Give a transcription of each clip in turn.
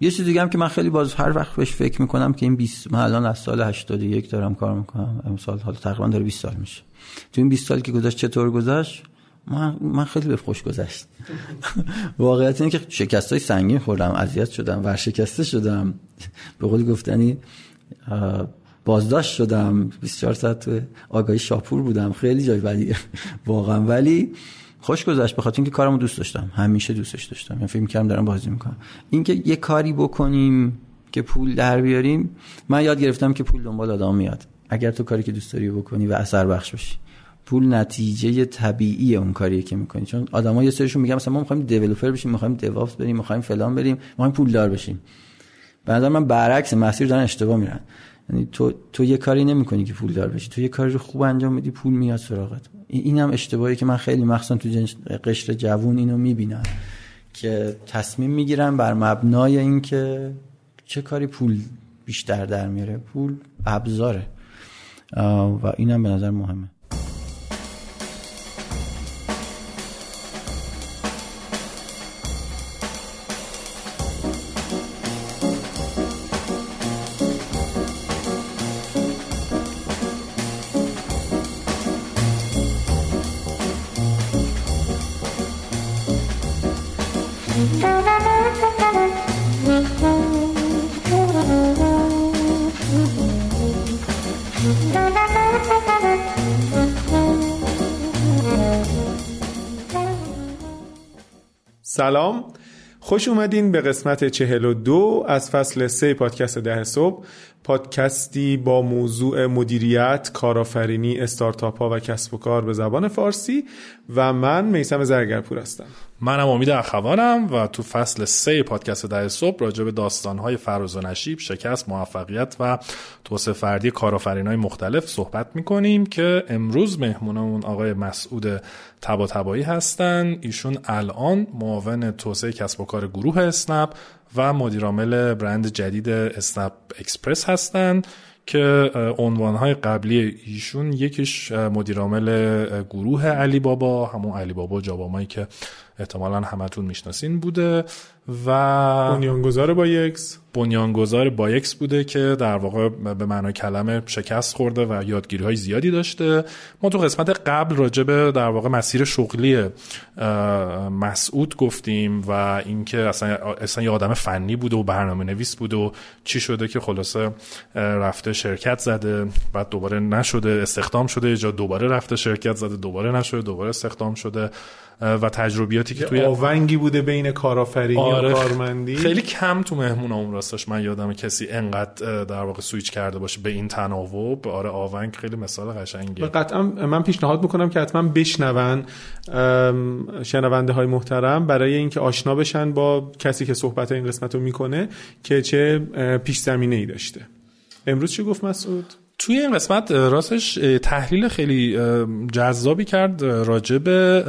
یه چیز دیگه هم که من خیلی باز هر وقت بهش فکر می‌کنم که این 20 من الان از سال 81 دارم کار می‌کنم. امسال حالا تقریبا داره 20 سال میشه. تو این 20 سالی که گذشت چطور گذشت؟ من, من خیلی به خوش گذشت. واقعیت اینه که شکست های سنگین خوردم اذیت شدم ورشکسته شدم. به قول گفتنی بازداشت شدم. 24 ساعت آگاهی شاپور بودم. خیلی جای ولی واقعا. ولی خوش گذشت به خاطر اینکه کارمو دوست داشتم. همیشه دوستش داشتم. یعنی فکر می‌کردم دارم بازی می‌کنم. اینکه یه کاری بکنیم که پول در بیاریم من یاد گرفتم که پول دنبال آدم میاد. اگر تو کاری که دوست داری بکنی و اثر بخش باشی پول نتیجه طبیعی اون کاریه که می‌کنی. چون آدما یه سریشون میگن مثلا ما می‌خوایم دیولپر بشیم می‌خوایم دیوپس بریم می‌خوایم فلان بریم می‌خوایم پولدار بشیم. به من برعکس مسیر دارن اشتباه میرن. یعنی تو تو یه کاری نمی‌کنی که پول دار بشی. تو یه کاری رو خوب انجام بدی پول میاد سراغت. این هم اشتباهی که من خیلی مخصوصا تو قشر جوون اینو می‌بینم که تصمیم می‌گیرم بر مبنای اینکه چه کاری پول بیشتر در میاره. پول ابزاره. و اینم به نظر مهمه. سلام. خوش اومدین به قسمت چهل و دو از فصل سه پادکست ده صبح پادکستی با موضوع مدیریت، کارآفرینی، استارتاپ ها و کسب و کار به زبان فارسی و من میسم زرگرپور هستم. منم امید اخوانم و تو فصل سه پادکست ده صبح راجع به داستانهای فراز و نشیب، شکست، موفقیت و توسعه فردی های مختلف صحبت می‌کنیم که امروز مهمونمون آقای مسعود تبا هستن. ایشون الان معاون توسعه کسب و کار گروه اسنپ و مدیرعامل برند جدید اسنپ اکسپرس هستند که عنوانهای قبلی ایشون یکیش مدیرعامل گروه علی بابا همون علی بابا جابامایی که احتمالا همتون می‌شناسین بوده. و بنیانگذار بایکس بنیانگذار بایکس بوده که در واقع به معنای کلمه شکست خورده و یادگیری های زیادی داشته. ما تو قسمت قبل راجع به در واقع مسیر شغلی مسعود گفتیم و اینکه اصلا اصلا یه آدم فنی بوده و برنامه نویس بوده و چی شده که خلاصه رفته شرکت زده. بعد دوباره نشده استخدام شده جا دوباره رفته شرکت زده دوباره نشده دوباره استخدام شده. و تجربیاتی که توی آونگی بوده بین کارآفرینی آره. کارمندی. خیلی کم تو مهمون اون راستش من یادم کسی انقدر در واقع سویچ کرده باشه به این تناوب. آره آونگ خیلی مثال قشنگیه. قطعا من پیشنهاد می‌کنم که حتما بشنون شنونده های محترم برای اینکه آشنا بشن با کسی که صحبت این قسمت رو می‌کنه که چه پیش زمینه ای داشته. امروز چی گفت مسعود؟ توی این قسمت راستش تحلیل خیلی جذابی کرد راجع به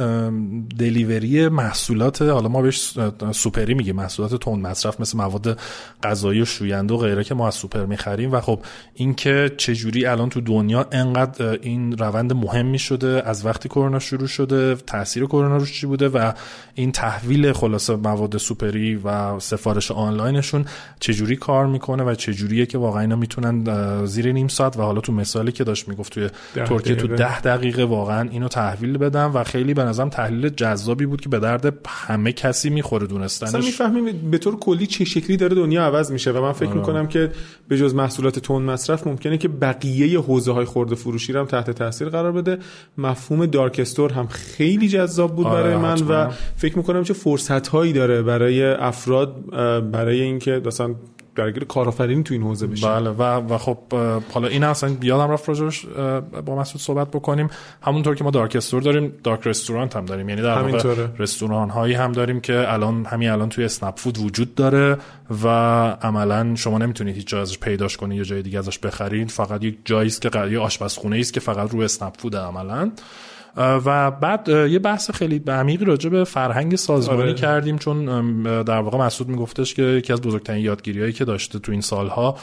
دلیوری محصولات حالا ما بهش سوپری میگه محصولات تند مصرف مثل مواد غذایی و شوینده و غیره که ما از سوپر می‌خریم. و خب اینکه چجوری الان تو دنیا انقدر این روند مهمی شده از وقتی کرونا شروع شده تاثیر کرونا روش چی بوده و این تحویل خلاصه مواد سوپری و سفارش آنلاینشون چجوری کار می‌کنه و چجوریه که واقعا اینا می‌تونن زیر نیم ساعت و حالا تو مثالی که داشت می‌گفت توی ترکیه تو ده دقیقه واقعا اینو تحویل بدم و خیلی به نظرم تحلیل جذابی بود که به درد همه کسی می‌خوره دونستنش. اصلا می‌فهمیم به طور کلی چه شکلی داره دنیا عوض میشه و من فکر آره. می‌کنم که به جز محصولات تون مصرف ممکنه که بقیه حوزه های خورده فروشی هم تحت تاثیر قرار بده. مفهوم دارک استور هم خیلی جذاب بود آره برای من و فکر می‌کنم چه فرصت هایی داره برای افراد برای اینکه مثلا درگیر کارآفرینی تو این حوزه بشه بله و و خب حالا این اصلا یادم رفت راجعش با مسعود صحبت بکنیم. همونطور که ما دارک استور داریم دارک رستورانت هم داریم. یعنی در واقع رستوران هایی هم داریم که الان همین الان توی اسنپ فود وجود داره و عملا شما نمی‌تونید هیچ جا ازش پیداش کنید یا جای دیگه ازش بخرید. فقط یک جایی است که یه آشپزخونه است که فقط رو اسنپ فود عملا. و بعد یه بحث خیلی عمیقی راجع به فرهنگ سازمانی آره. کردیم چون در واقع مسعود میگفتش که یکی از بزرگترین یادگیریهایی که داشته تو این سالها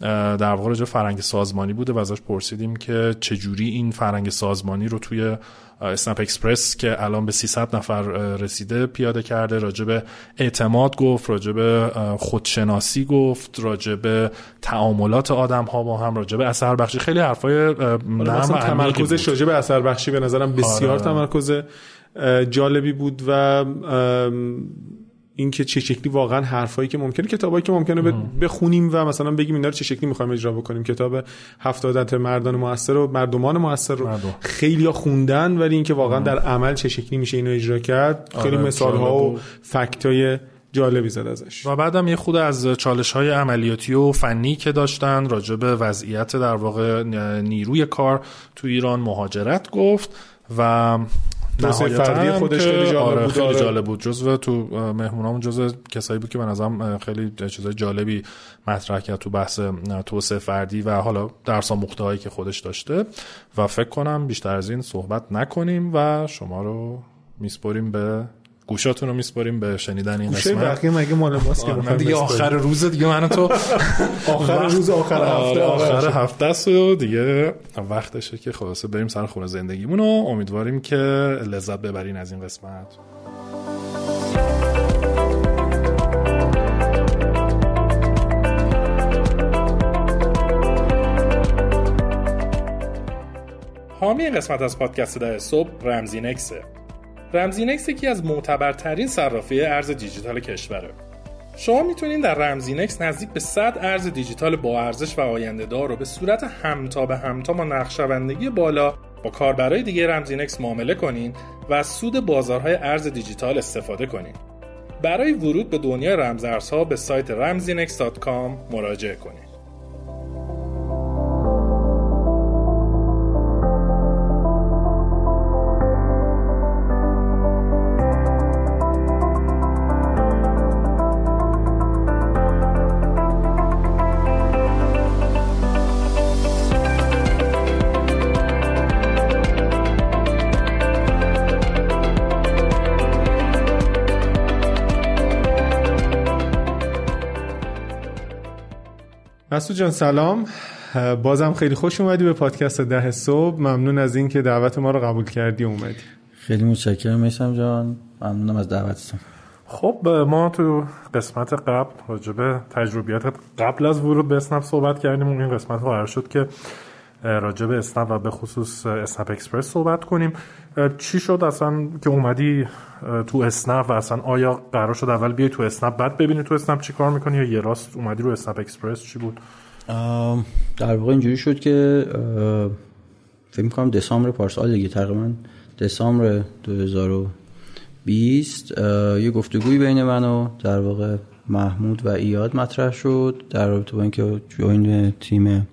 در واقع راجع فرهنگ سازمانی بوده و ازش پرسیدیم که چجوری این فرهنگ سازمانی رو توی اسنپ اکسپرس که الان به 300 نفر رسیده پیاده کرده راجب اعتماد گفت راجب خودشناسی گفت راجب تعاملات آدم ها با هم راجب اثر بخشی خیلی حرفای مثلا تمرکزش راجب اثر بخشی به نظرم بسیار آره. تمرکز جالبی بود و اینکه چه شکلی واقعا حرفایی که ممکنه کتابایی که ممکنه بخونیم و مثلا بگیم اینا رو چه شکلی می‌خوایم اجرا بکنیم. کتاب 70 مردان موثر و مردمان موثر رو خیلی ها خوندن ولی اینکه واقعا در عمل چه شکلی میشه اینو اجرا کرد خیلی آره، مثال ها و فکت های جالبی زد ازش. و بعدم یه خود از چالش های عملیاتی و فنی که داشتن راجع به وضعیت در واقع نیروی کار تو ایران مهاجرت گفت و توسعه فردی خودش خیلی جالب آره بود. خیلی آره. جالب بود. جزو تو مهمونامون جزو کسایی بود که به نظرم خیلی چیزای جالبی مطرح کرد تو بحث توسعه فردی و حالا درس آموخته که خودش داشته. و فکر کنم بیشتر از این صحبت نکنیم و شما رو میسپریم به گوشاتون رو میسپاریم به شنیدن این قسمت. بقیه مگه مال ماست که دیگه آخر روز دیگه من تو. آخر روز آخر هفته آخر هفته. است و دیگه وقتشه که خلاصه بریم سر خونه زندگیمون و امیدواریم که لذت ببرین از این قسمت. حامی قسمت از پادکست ده صبح رمزینکسه. رمزینکس یکی از معتبرترین صرافی ارز دیجیتال کشوره. شما می‌تونید در رمزینکس نزدیک به 100 ارز دیجیتال با ارزش و آینده دار رو به صورت همتا به همتا با نقدشوندگی بالا با کاربرای دیگه رمزینکس معامله کنین و از سود بازارهای ارز دیجیتال استفاده کنین. برای ورود به دنیای رمزارزها به سایت ramzinex.com مراجعه کنید. مسعود جان سلام. بازم خیلی خوش اومدی به پادکست ده صبح. ممنون از اینکه دعوت ما رو قبول کردی اومدی. خیلی متشکرم میثم جان. ممنونم از دعوتتون. خب ما تو قسمت قبل راجبه تجربیات قبل از ورود به اسنپ صحبت کردیم اون این قسمت قرار شد که راجب اسنپ و به خصوص اسنپ اکسپرس صحبت کنیم. چی شد اصلا که اومدی تو اسنپ و اصلا آیا قرار شد اول بیای تو اسنپ بعد ببینی تو اسنپ چی کار می‌کنی یا یه راست اومدی رو اسنپ اکسپرس؟ چی بود؟ در واقع اینجوری شد که فکر می‌کنم دسامبر پارسال دیگه تقریبا دسامبر 2020 یه گفتگوی بین من و در واقع محمود و ایاد مطرح شد در رابطه با اینکه join تیم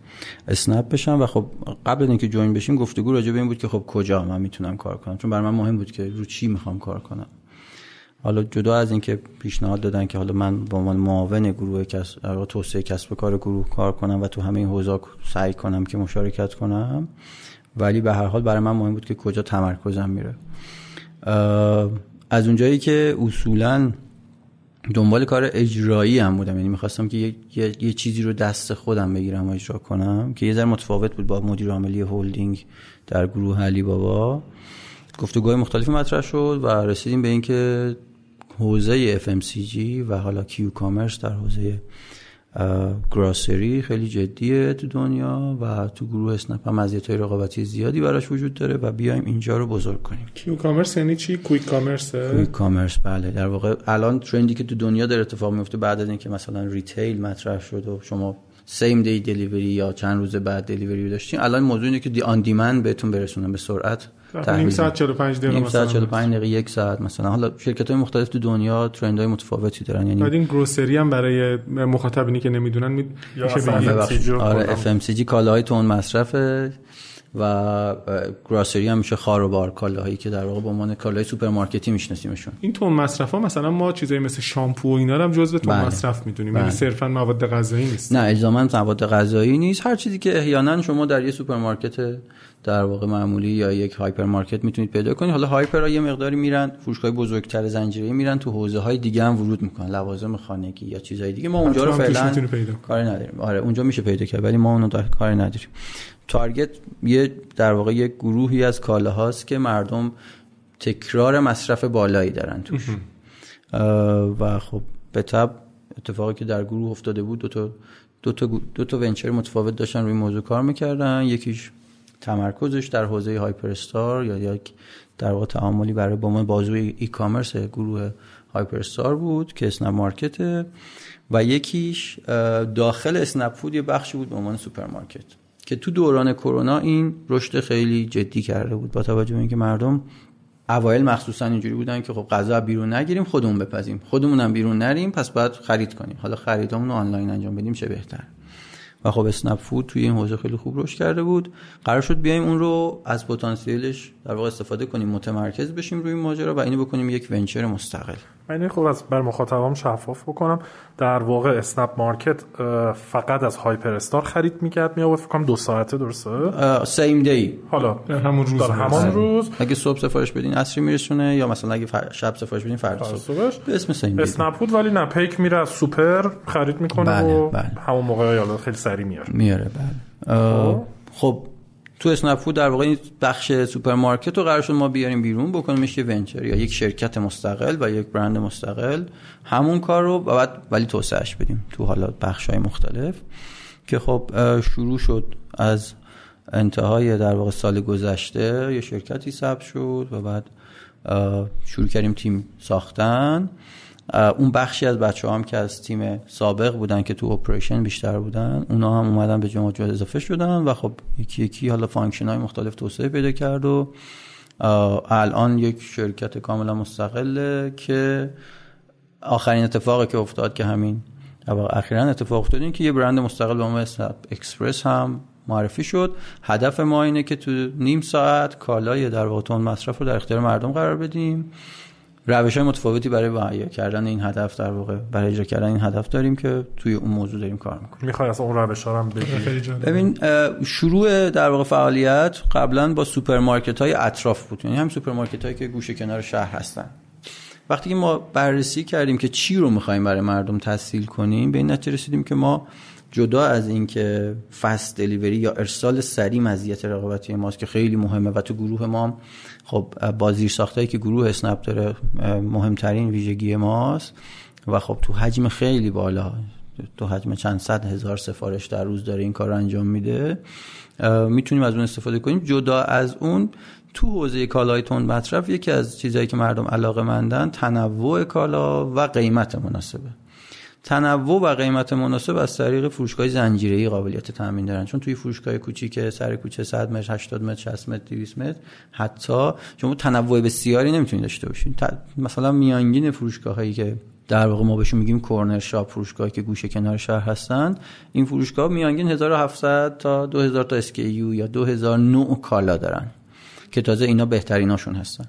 اسنپ بشم و خب قبل از اینکه join بشیم گفتگو راجع به این بود که خب کجا من می‌تونم کار کنم. چون برای من مهم بود که رو چی می‌خوام کار کنم. حالا جدا از اینکه پیشنهاد دادن که حالا من به عنوان معاون گروه کسب توسعه کسب کار گروه کار کنم و تو همه این حوزه سعی کنم که مشارکت کنم ولی به هر حال برای من مهم بود که کجا تمرکزم میره. از اونجایی که اصولا دنبال کار اجرایی هم بودم. یعنی می‌خواستم که یه،, یه،, چیزی رو دست خودم بگیرم و اجرا کنم که یه ذره متفاوت بود با مدیر عاملی هولدینگ در گروه علی بابا. گفتگوهای مختلفی مطرح شد و رسیدیم به اینکه حوزه FMCG و حالا Q-commerce در حوزه grocery خیلی جدیه تو دنیا و تو گروه اسنپ هم مزیت های رقابتی زیادی براش وجود داره و بیایم اینجا رو بزرگ کنیم. Q-commerce یعنی چی؟ quick commerce quick commerce بله. در واقع الان trend ی که تو دنیا داره اتفاق میفته بعد از اینکه مثلا retail مطرح شد و شما same day delivery یا چند روز بعد delivery داشتیم الان موضوع اینه که دیگه on demand بهتون برسونن به سرعت نیم ساعت 45 دقیقه نیم ساعت 45 دقیقه یک ساعت مثلا. حالا شرکت های مختلف تو دنیا trend های متفاوتی دارن یعنی بعد این grocery هم برای مخاطبینی که نمی‌دونن میشه آره FMCG کالاهای تند مصرف و grocery هم میشه خوار و بار کالاهایی که در واقع به عنوان کالای سوپرمارکتی میشناسیمشون. این تند مصرف ها مثلا ما چیزایی مثل شامپو و اینا هم جزء تند بله. مصرف می‌دونیم. یعنی بله. صرفا مواد غذایی نیست. نه الزاما مواد غذایی نیست. هر چیزی که احیانا شما در یه سوپرمارکت در واقع معمولی یا یک هایپر مارکت می‌تونید پیدا کنید. حالا هایپر یه مقداری میرن فروشگاه بزرگتر زنجیره میرن تو حوزه های دیگه هم ورود می‌کنن لوازم خانگی یا چیزهای دیگه. ما اونجا رو فعلا کاری نداریم. آره اونجا میشه پیدا کرد ولی ما اونو کاری نداریم. تارگت یه در واقع یک گروهی از کاله هاست که مردم تکرار مصرف بالایی دارن توش. و خب به تب اتفاقی که در گروه افتاده بود دو تا دو تا, دو تا venture متفاوت داشتن روی موضوع کار می‌کردن. یکیش تمرکزش در حوزه هایپر استار یا یک در واقع تعاملی برای با بازوی e-commerce گروه هایپر استار بود که اسنپ مارکت و یکیش داخل اسنپ فود یه بخشی بود به عنوان سوپرمارکت که تو دوران کرونا این رشد خیلی جدی کرده بود. با توجه به اینکه مردم اوایل مخصوصا اینجوری بودن که خب غذا بیرون نگیریم خودمون بپزیم. خودمون هم بیرون نریم پس باید خرید کنیم. حالا خریدامون رو آنلاین انجام بدیم چه بهتر. و خب اسنپ فود توی این حوزه خیلی خوب رشد کرده بود. قرار شد بیایم اون رو از پتانسیلش در واقع استفاده کنیم متمرکز بشیم روی ماجرا و اینو بکنیم یک venture مستقل. من خب از برا مخاطبام شفاف بکنم. در واقع اسنپ مارکت فقط از هایپر استار خرید می‌کرد می آورد فکر دو ساعته درسته؟ same day حالا همون روز همون روز. اگه صبح سفارش بدین عصری میرسونه یا مثلا اگه شب سفارش بدین فردا صبح. به اسم same day اسنپ بود ولی نه پیک میره از سوپر خرید می‌کنه بله، و بله. همون موقع یا خیلی سریع میاره میاره بله. خب, خب، تو اسنپ فود در واقع این بخش سوپرمارکت رو قرار شد ما بیاریم بیرون بکنیمش یه venture یا یک شرکت مستقل و یک برند مستقل. همون کار رو بعد ولی توسعهش بدیم تو حالا بخش های مختلف که خب شروع شد از انتهای در واقع سال گذشته یه شرکتی ثبت شد و بعد شروع کردیم تیم ساختن. اون بخشی از بچه‌ها هم که از تیم سابق بودن که تو operation بیشتر بودن اونا هم اومدن به جمع اضافه شدن و خب یکی یکی حالا function های مختلف توسعه پیدا کرد و الان یک شرکت کاملا مستقله که آخرین اتفاقی که افتاد که همین اخیرا اتفاق افتاد این که یه برند مستقل به نام اکسپرس هم معرفی شد. هدف ما اینه که تو نیم ساعت کالای در واقع مصرف رو در اختیار مردم قرار بدیم. روش های متفاوتی برای مهیا کردن این هدف در واقع برای اجرا کردن این هدف داریم که توی اون موضوع داریم کار می‌کنیم. می‌خوای از اون روش ها هم ببین شروع در واقع فعالیت قبلا با سوپرمارکت های اطراف بود. یعنی هم سوپرمارکت هایی که گوشه کنار شهر هستن. وقتی که ما بررسی کردیم که چی رو می‌خوایم برای مردم تسهیل کنیم به این نتیجه رسیدیم که ما جدا از اینکه فست دلیوری یا ارسال سریع مزیت رقابتی ماست که خیلی مهمه و تو گروه ما خب با زیر ساختایی که گروه اسنپ داره مهمترین ویژگی ماست و خب تو حجم خیلی بالا تو حجم چند صد هزار سفارش در روز داره این کار رو انجام میده می‌تونیم از اون استفاده کنیم. جدا از اون تو حوزه کالای تون مصرف یکی از چیزهایی که مردم علاقه مندن تنوع کالا و قیمت مناسبه. تنوع و قیمت مناسب از طریق فروشگاه زنجیره‌ای قابلیت تامین دارن. چون توی فروشگاه کوچیک سر کوچه 100 متر 80 متر 60 متر 200 متر حتی شما تنوع بسیاری نمی‌تونید داشته باشین. مثلا میانگین فروشگاه هایی که در واقع ما بهشون میگیم کورنر شاپ فروشگاهی که گوشه کنار شهر هستن این فروشگاه میانگین 1700 تا 2000 تا اسکیو یا 2000 نوع کالا دارن که تازه اینا بهتریناشون هستن.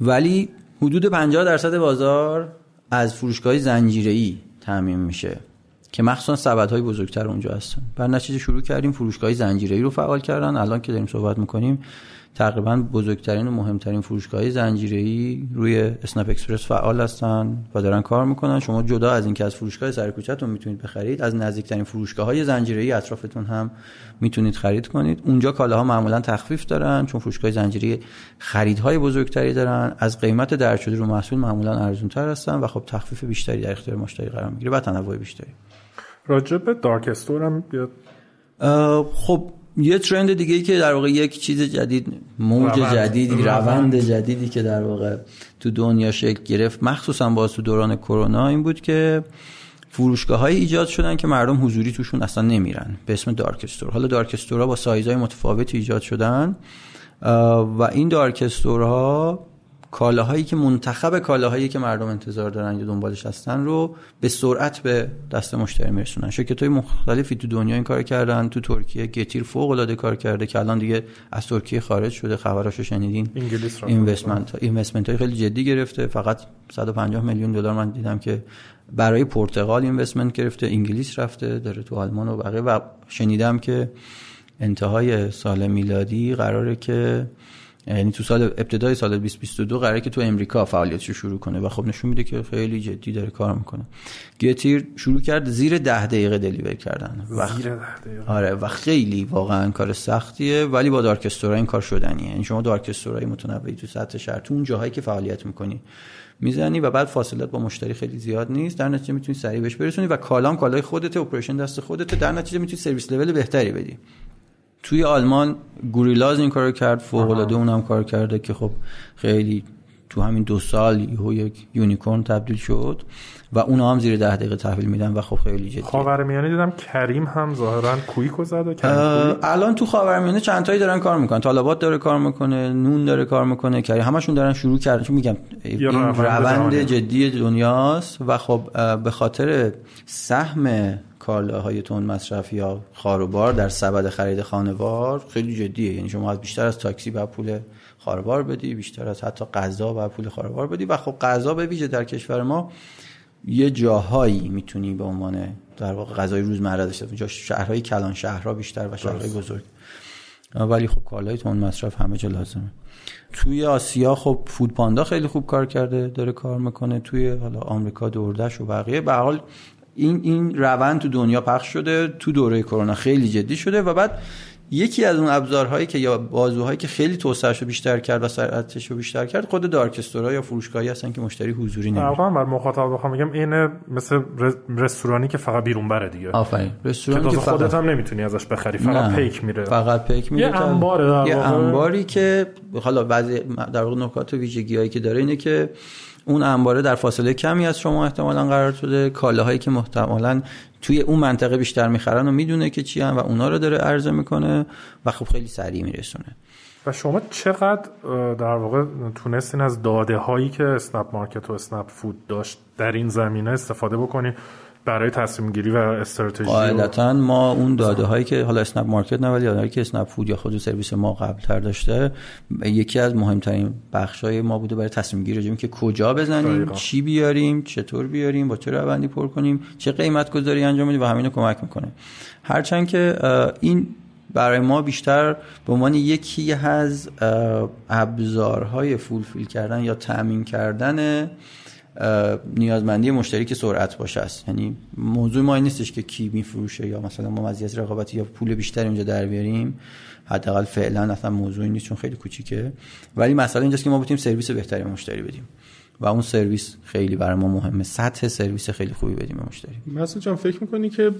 ولی حدود 50 درصد بازار از فروشگاه زنجیره‌ای تعمین میشه. که مخصوصا سبد های بزرگتر اونجا هستن. بر نتیجه شروع کردیم فروشگاه زنجیره‌ای رو فعال کردن. الان که داریم صحبت می‌کنیم تقریبا بزرگترین و مهمترین فروشگاه زنجیره‌ای روی اسنپ اکسپرس فعال هستن و دارن کار می‌کنن. شما جدا از اینکه از فروشگاه سر کوچه‌تون می‌تونید بخرید از نزدیکترین فروشگاه های زنجیره‌ای اطرافتون هم می‌تونید خرید کنید. اونجا کالاها معمولا تخفیف دارن چون فروشگاه زنجیره‌ای خریدهای بزرگتری دارن. از قیمت درج شده رو محصول معمولا ارزونتر هستن و خب تخفیف بیشتری در اختیار مشتری قرار می‌گیره و تنوع بیشتری. راجع به دارک استور هم بیاد خب یه ترند دیگه ای که در واقع یک چیز جدید موج جدیدی روند. جدیدی که در واقع تو دنیا شکل گرفت مخصوصا با تو دوران کرونا این بود که فروشگاه های ایجاد شدن که مردم حضوری توشون اصلا نمیرن. به اسم دارک استور حالا دارک استور ها با سایزهای متفاوتی ایجاد شدن و این دارک استور ها کالاهایی که منتخب کالاهایی که مردم انتظار دارن یا دنبالش هستن رو به سرعت به دست مشتری میرسونن. شرکت های مختلفی تو دنیا این کار کردن تو ترکیه گتیر فوق العاده کار کرده که الان دیگه از ترکیه خارج شده خبراشو شنیدین. انگلیس اینوستمنت اینوستمنت های خیلی جدی گرفته. فقط 150 میلیون دلار من دیدم که برای پرتغال اینوستمنت گرفته انگلیس رفته داره تو آلمان و بقیه. و شنیدم که انتهای سال میلادی قراره که یعنی تو سال ابتدای سال 2022 قراره که تو امریکا فعالیتش شروع کنه و خب نشون میده که خیلی جدی داره کار می‌کنه. گتیر شروع کرد زیر ده دقیقه دلیوری کردن. و زیر ده دقیقه. آره و خیلی واقعا کار سختیه ولی با دارکستورا این کار شدنیه. یعنی شما دارکستورای متنوعی تو سطح شهر تو اون جاهایی که فعالیت می‌کنی می‌زنی و بعد فاصلت با مشتری خیلی زیاد نیست. در نتیجه می‌تونی سریع بهش برسونی و کالام کالای خودت اپریشن دست خودت در نتیجه می‌تونی سرویس لول بهتری بدی. توی آلمان گوریلاز این کارو کرد فوق العاده اونم کار کرده که خب خیلی تو همین دو سال یهو یک یونیکورن تبدیل شد و اونا هم زیر ده دقیقه تحویل میدن و خب خیلی جدی خاورمیانه دیدم کریم هم ظاهرا کویکو زد و الان تو خاورمیانه چند تایی دارن کار می‌کنن. طالبات داره کار می‌کنه نون داره کار می‌کنه کریم همشون دارن شروع کردن. چون میگم این روند جدی دنیاست و خب به خاطر سهم کالاهای تون مصرف یا خاروبار در سبد خرید خانوار خیلی جدیه. یعنی شما از بیشتر از تاکسی و پول خاروبار بدی بیشتر از حتی غذا و پول خاروبار بدی. و خب غذا به ویژه در کشور ما یه جاهایی می‌تونی به عنوان در واقع غذای روزمره داشته جا شهرهای کلان شهرها بیشتر و شهرهای بزرگ. ولی خب کالای تون مصرف همه جا لازمه. توی آسیا خب فود پاندا خیلی خوب کار کرده داره کار می‌کنه. توی حالا آمریکا دوردش و بقیه. به حال این این روند تو دنیا پخش شده تو دوره کرونا خیلی جدی شده و بعد یکی از اون ابزارهایی که یا بازوهایی که خیلی توسعهش رو بیشتر کرد و سرعتش رو بیشتر کرد خود دارک یا فروشگاهی هستن که مشتری حضوری نمیره واقعا بر مخاطب بخوام بگم این مثل رستورانی که فقط بیرون بره دیگه. آفرین. رستورانی که خودت هم نمی‌تونی ازش بخری فقط پیک میره. فقط پیک میره. یه انباره در یه انباری که حالا بعضی در واقع نکات و ویژگیایی که داره اینه که اون انباره در فاصله کمی از شما احتمالا قرار شده. کالاهایی که محتملا توی اون منطقه بیشتر می‌خرن و می‌دونه که چی هم و اونا رو داره عرضه می‌کنه و خب خیلی سریع میرسونه. و شما چقدر در واقع تونستین از داده هایی که اسنپ مارکت و اسنپ فود داشت در این زمینه استفاده بکنید برای تصمیم گیری و استراتژی قاعدتا ما اون داده هایی که حالا اسنپ مارکت نه ولی هایی که اسنپ فود یا خود سرویس ما قبل تر داشته یکی از مهمترین بخش های ما بوده برای تصمیم گیری که کجا بزنیم چی بیاریم چطور بیاریم با چه روندی پر کنیم چه قیمت گذاری انجام بدیم و همینو کمک می‌کنه. هرچند که این برای ما بیشتر به عنوان یکی از ابزارهای فولفیل کردن یا تامین کردن نیازمندی مشتری که سرعت باشه است. یعنی موضوع ما این نیستش که کی میفروشه یا مثلا ما مزیت رقابتی یا پول بیشتر اینجا در بیاریم. حداقل فعلا اصلا موضوعی نیست چون خیلی کوچیکه. ولی مسئله اینجاست که ما بتونیم سرویس بهتری به مشتری بدیم. و اون سرویس خیلی برای ما مهمه. سطح سرویس خیلی خوبی بدیم به مشتری. مثلا جان فکر می‌کنی که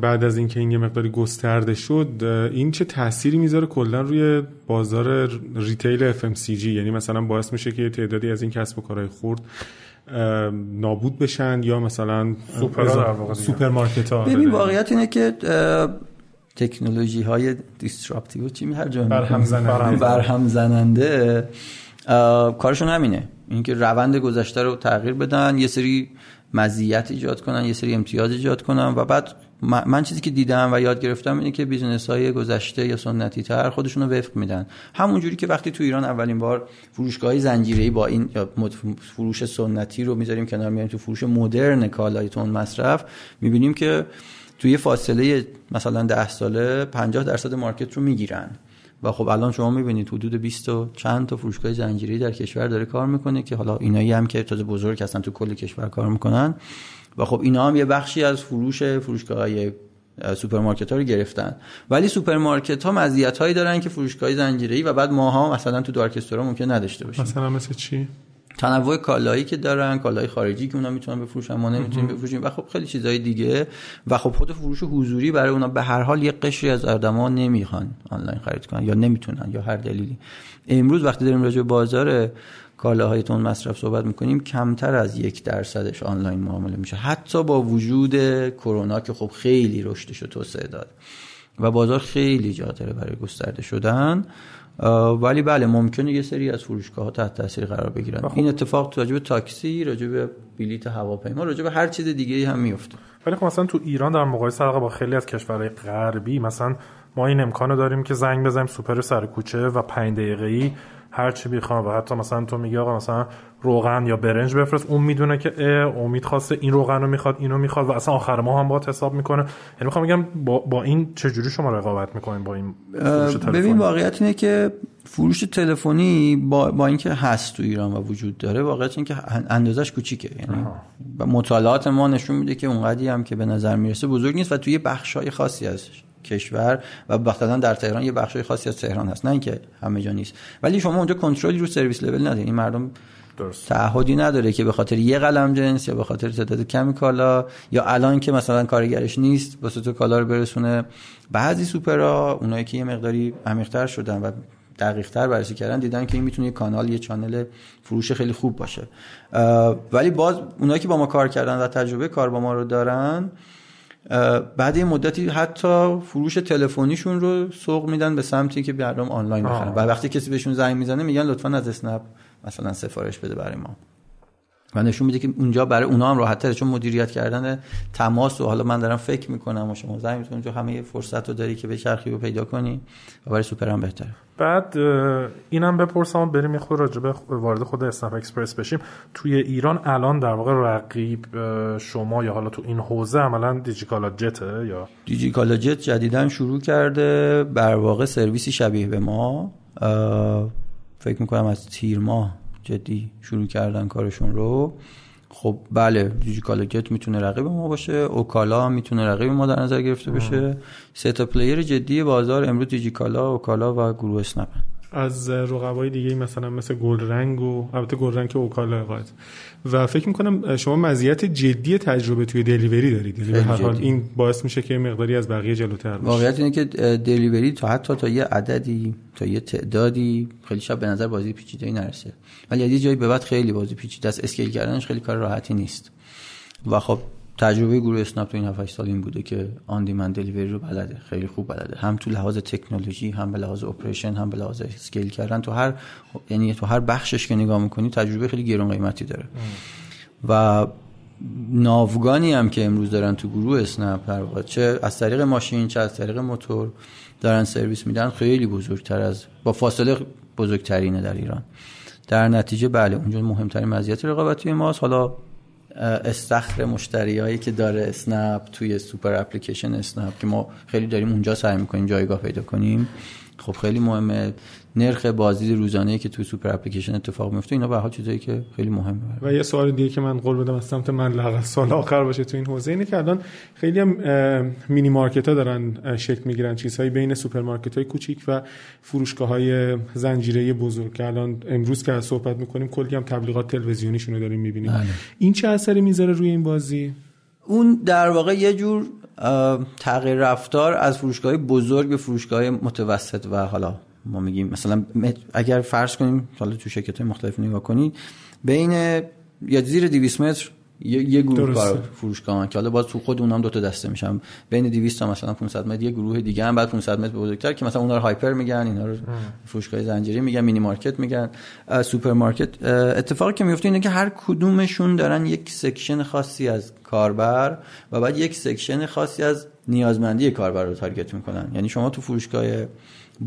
بعد از اینکه این یه مقداری گسترده شد این چه تأثیری می‌ذاره کلا روی بازار retail FMCG یعنی مثلا باعث میشه که تعدادی از این کسب و کارهای خورد نابود بشن یا مثلا سوپر سوپرمارکت ها ببین واقعیت اینه که تکنولوژی های disruptive چی می هر جا برهم زننده, برهم زننده کارشون همینه. اینکه روند گذشته رو تغییر بدن یه سری مزیت ایجاد کنن یه سری امتیاز ایجاد کنن و بعد من چیزی که دیدم و یاد گرفتم اینه که business های گذشته یا سنتی تر خودشون رو وفق میدن. همون جوری که وقتی تو ایران اولین بار فروشگاه زنجیره‌ای با این فروش سنتی رو می‌ذاریم کنار میاریم تو فروش مدرن کالای تند مصرف می‌بینیم که توی فاصله مثلا ده ساله 50 درصد market رو می‌گیرن. و خب الان شما می‌بینید حدود 20 و چند تا فروشگاه زنجیره‌ای در کشور داره کار می‌کنه که حالا اینایی هم که تازه بزرگ هستن تو کل کشور کار می‌کنن. و خب اینا هم یه بخشی از فروش فروشگاه های سوپرمارکت ها رو گرفتن. ولی سوپرمارکت ها مزیت هایی دارن که فروشگاه زنجیره‌ای و بعد ماها مثلا تو dark store ا ممکن نداشته باشیم. مثلا مثل چی؟ تنوع کالایی که دارن کالای خارجی که اونا می‌تونن بفروشن ما نمی‌تونیم بفروشیم و خب خیلی چیزای دیگه. و خب خود فروش حضوری برای اونا به هر حال یه قشری از آدما نمی‌خوان آنلاین خرید کنن یا نمی‌تونن یا هر دلیلی. امروز وقتی داریم راجع بازار کالاهای تون مصرف صحبت می‌کنیم کمتر از یک درصدش آنلاین معامله میشه. حتی با وجود کرونا که خب خیلی رشدش و توسعه داد و بازار خیلی جا داره برای گسترده شدن ولی بله ممکنه یه سری از فروشگاه ها تحت تاثیر قرار بگیرن. این اتفاق راجع به تاکسی راجع به بلیت هواپیما راجع به هر چیز دیگه هم میفته ولی خب مثلا تو ایران در مقایسه با خیلی از کشورهای غربی مثلا ما این امکانو داریم که زنگ بزنیم سوپر سر کوچه و 5 دقیقه‌ای هر چی بخوام و حتی مثلا تو میگی آقا مثلا روغن یا برنج بفرست اون می‌دونه که امید خواسته این روغن رو می‌خواد اینو می‌خواد و اصلا آخر ما هم با حساب می‌کنه. یعنی می‌خوام بگم با, با این چجوری شما رقابت می‌کنین با این فروش تلفنی ببین واقعیت اینه که فروش تلفنی با, با اینکه هست تو ایران و وجود داره واقعیت اینه که اندازش کوچیکه. یعنی مطالعات ما نشون میده که اونقدی هم که به نظر می‌رسه بزرگ نیست و توی بخشای خاصی هستش کشور و مثلا در تهران یه بخشای خاصی از تهران هست. نه اینکه همه جا نیست. ولی شما اونجا کنترلی رو سرویس لول نداری این مردم تعهدی نداره که به خاطر یه قلم جنس یا به خاطر تعداد کمی کالا یا الان که مثلا کارگرش نیست واسه تو کالا رو برسونه. بعضی سوپرها اونایی که یه مقداری عمیق‌تر شدن و دقیقتر بررسی کردن دیدن که این می‌تونه یه کانال یه چانل فروش خیلی خوب باشه. ولی باز اونایی که با ما کار کردن و تجربه کار با ما رو دارن بعد یه مدتی حتی فروش تلفنیشون رو سوق میدن به سمتی که مردم آنلاین بخرن. و وقتی کسی بهشون زنگ می‌زنه میگن لطفا از اسنپ مثلا سفارش بده برای ما. و نشون میده که اونجا برای اونا هم راحت‌تره چون مدیریت کردن تماس و حالا من دارم فکر می‌کنم و شما زنگ می‌تونی اونجا همه فرصت رو داری که به چرخی رو پیدا کنی و برای سوپر هم بهتره. بعد اینم بپرسم بریم یه خود راجع به وارد خود اسنپ اکسپرس بشیم. توی ایران الان در واقع رقیب شما یا حالا تو این حوزه عملا دیجیکالا جته یا؟ دیجیکالا جت جدیدا شروع کرده در واقع سرویسی شبیه به ما. فکر می‌کنم از تیر ماه جدی شروع کردن کارشون رو خب بله دیجیکالا جت می‌تونه رقیب ما باشه اوکالا می‌تونه رقیب ما در نظر گرفته بشه. سه تا player جدی بازار امروز دیجیکالا اوکالا و گروه اسنپن از رقبای دیگه مثلا مثل گل رنگ و البته گل رنگ که اوکالا قاعد. و فکر می‌کنم شما مزیت جدی تجربه توی delivery دارید. یعنی به هر حال این باعث میشه که مقداری از بقیه جلوتر باشه. واقعیت اینه که delivery تا حتی تا یه عددی تا یه تعدادی خیلی شب به نظر بازی پیچیده نرسه. ولی از یه جایی به بعد خیلی بازی پیچیده است. scale کردنش خیلی کار راحتی نیست. و خب تجربه گروه اسنپ تو این 7 سال این بوده که on-demand delivery رو بلده خیلی خوب بلده. هم تو لحاظ تکنولوژی هم به لحاظ operation هم به لحاظ scale کردن تو هر یعنی تو هر بخشش که نگاه می‌کنی تجربه خیلی گرون قیمتی داره. و ناوگانی هم که امروز دارن تو گروه اسنپ در چه از طریق ماشین چه از طریق موتور دارن سرویس میدن خیلی بزرگتر از با فاصله بزرگترینه در ایران. در نتیجه بله اونجا مهمترین مزیت رقابتی ماست. حالا استخر مشتریایی که داره اسنپ توی super application اسنپ که ما خیلی داریم اونجا سعی می‌کنیم جایگاه پیدا کنیم. خب خیلی مهمه. نرخ بازدید روزانه که توی super application اتفاق میفته اینا به حال چیزایی که خیلی مهمه. و یه سوال دیگه که من قول بدم از سمت من لااقل سال آخر باشه تو این حوزه اینه که الان خیلی هم mini market ها دارن شکل می‌گیرن چیزهایی بین سوپرمارکت های کوچیک و فروشگاه های زنجیره بزرگ که الان امروز که صحبت می‌کنیم کلی هم تبلیغات تلویزیونیشون رو داریم می‌بینیم. بله. این چه اثری می‌ذاره روی این بازی؟ اون در واقع یه جور تغییر رفتار از فروشگاه بزرگ به فروشگاه متوسط و حالا ما میگیم مثلا اگر فرض کنیم حالا تو شرکت های مختلف نگاه کنید بین یا زیر 200 متر یه, گروه کار فروشگاه که حالا باز تو خود اونام دو تا دسته میشن بین 200 تا مثلا 500 متر یه گروه دیگه هم بعد 500 متر بزرگتر که مثلا اونا رو hyper میگن اینا رو فروشگاه زنجیره میگن mini market میگن سوپرمارکت. اتفاقی که میفته اینه که هر کدومشون دارن یک section خاصی از کاربر و بعد یک section خاصی از نیازمندی کاربر رو target می‌کنن. یعنی شما تو فروشگاه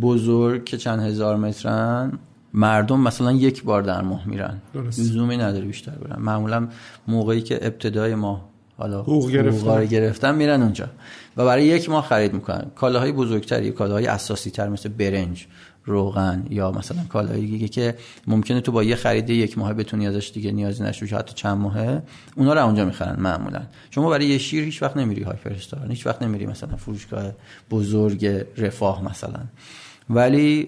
بزرگ که چند هزار مترن مردم مثلا یک بار در ماه میرن. لزومی نداره بیشتر برن. معمولا موقعی که ابتدای ماه حالا حقوق گرفتن. گرفتن میرن اونجا. و برای یک ماه خرید می‌کنن. کالاهای بزرگتری کالاهای اساسی تر مثل برنج روغن یا مثلا کالایی دیگه که ممکنه تو با یه خرید یک ماه بتونی ازش دیگه نیازی نشه حتی چند ماهه اونا رو اونجا می‌خرن معمولا. شما برای یه شیر هیچ وقت نمیری هایپر استار هیچ وقت نمیری مثلا فروشگاه بزرگ رفاه مثلا. ولی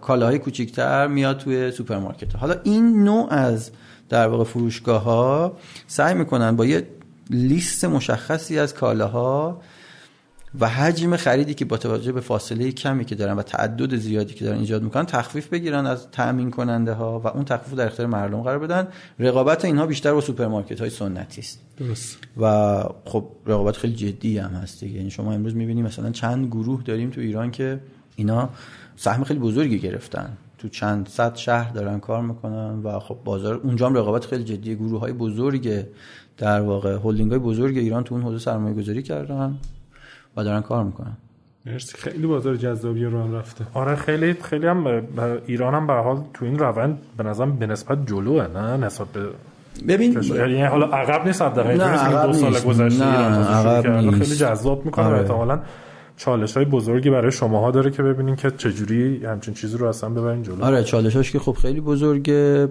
کالاهای کوچیکتر میاد توی سوپرمارکت حالا این نوع از در واقع فروشگاه ها سعی می‌کنن با یه لیست مشخصی از کالاها و حجم خریدی که با توجه به فاصله کمی که دارن و تعدد زیادی که دارن ایجاد می‌کنن تخفیف بگیرن از تامین کننده ها و اون تخفیف در اختیار مردم قرار بدن. رقابت اینها بیشتر با سوپرمارکت های سنتی است. درست. و خب رقابت خیلی جدی هم هست دیگه. یعنی شما امروز می‌بینید مثلا چند گروه داریم تو ایران که اینا سهم خیلی بزرگی گرفتن. تو چند صد شهر دارن کار می‌کنن و خب بازار اونجا هم رقابت خیلی جدی گروه های بزرگ در واقع هلدینگ های بزرگ ایران تو اون حوزه سرمایه گذاری کردن و دارن کار می‌کنن. مرسی. خیلی بازار جذابی رو هم رفته. آره خیلی خیلی هم ایران هم به حال تو این روند به نظرم به نسبت جلوه نه؟ نسبت به ببین یعنی حالا عقب نیست عقب دو سال. گذشته نه، ایران. خیلی جذاب می‌کنه. و آره. احتمالاً چالش های بزرگی برای شماها داره که ببینین که چجوری همچین چیزی رو اصلا ببرین جلو. آره چالشاش که خب خیلی بزرگه.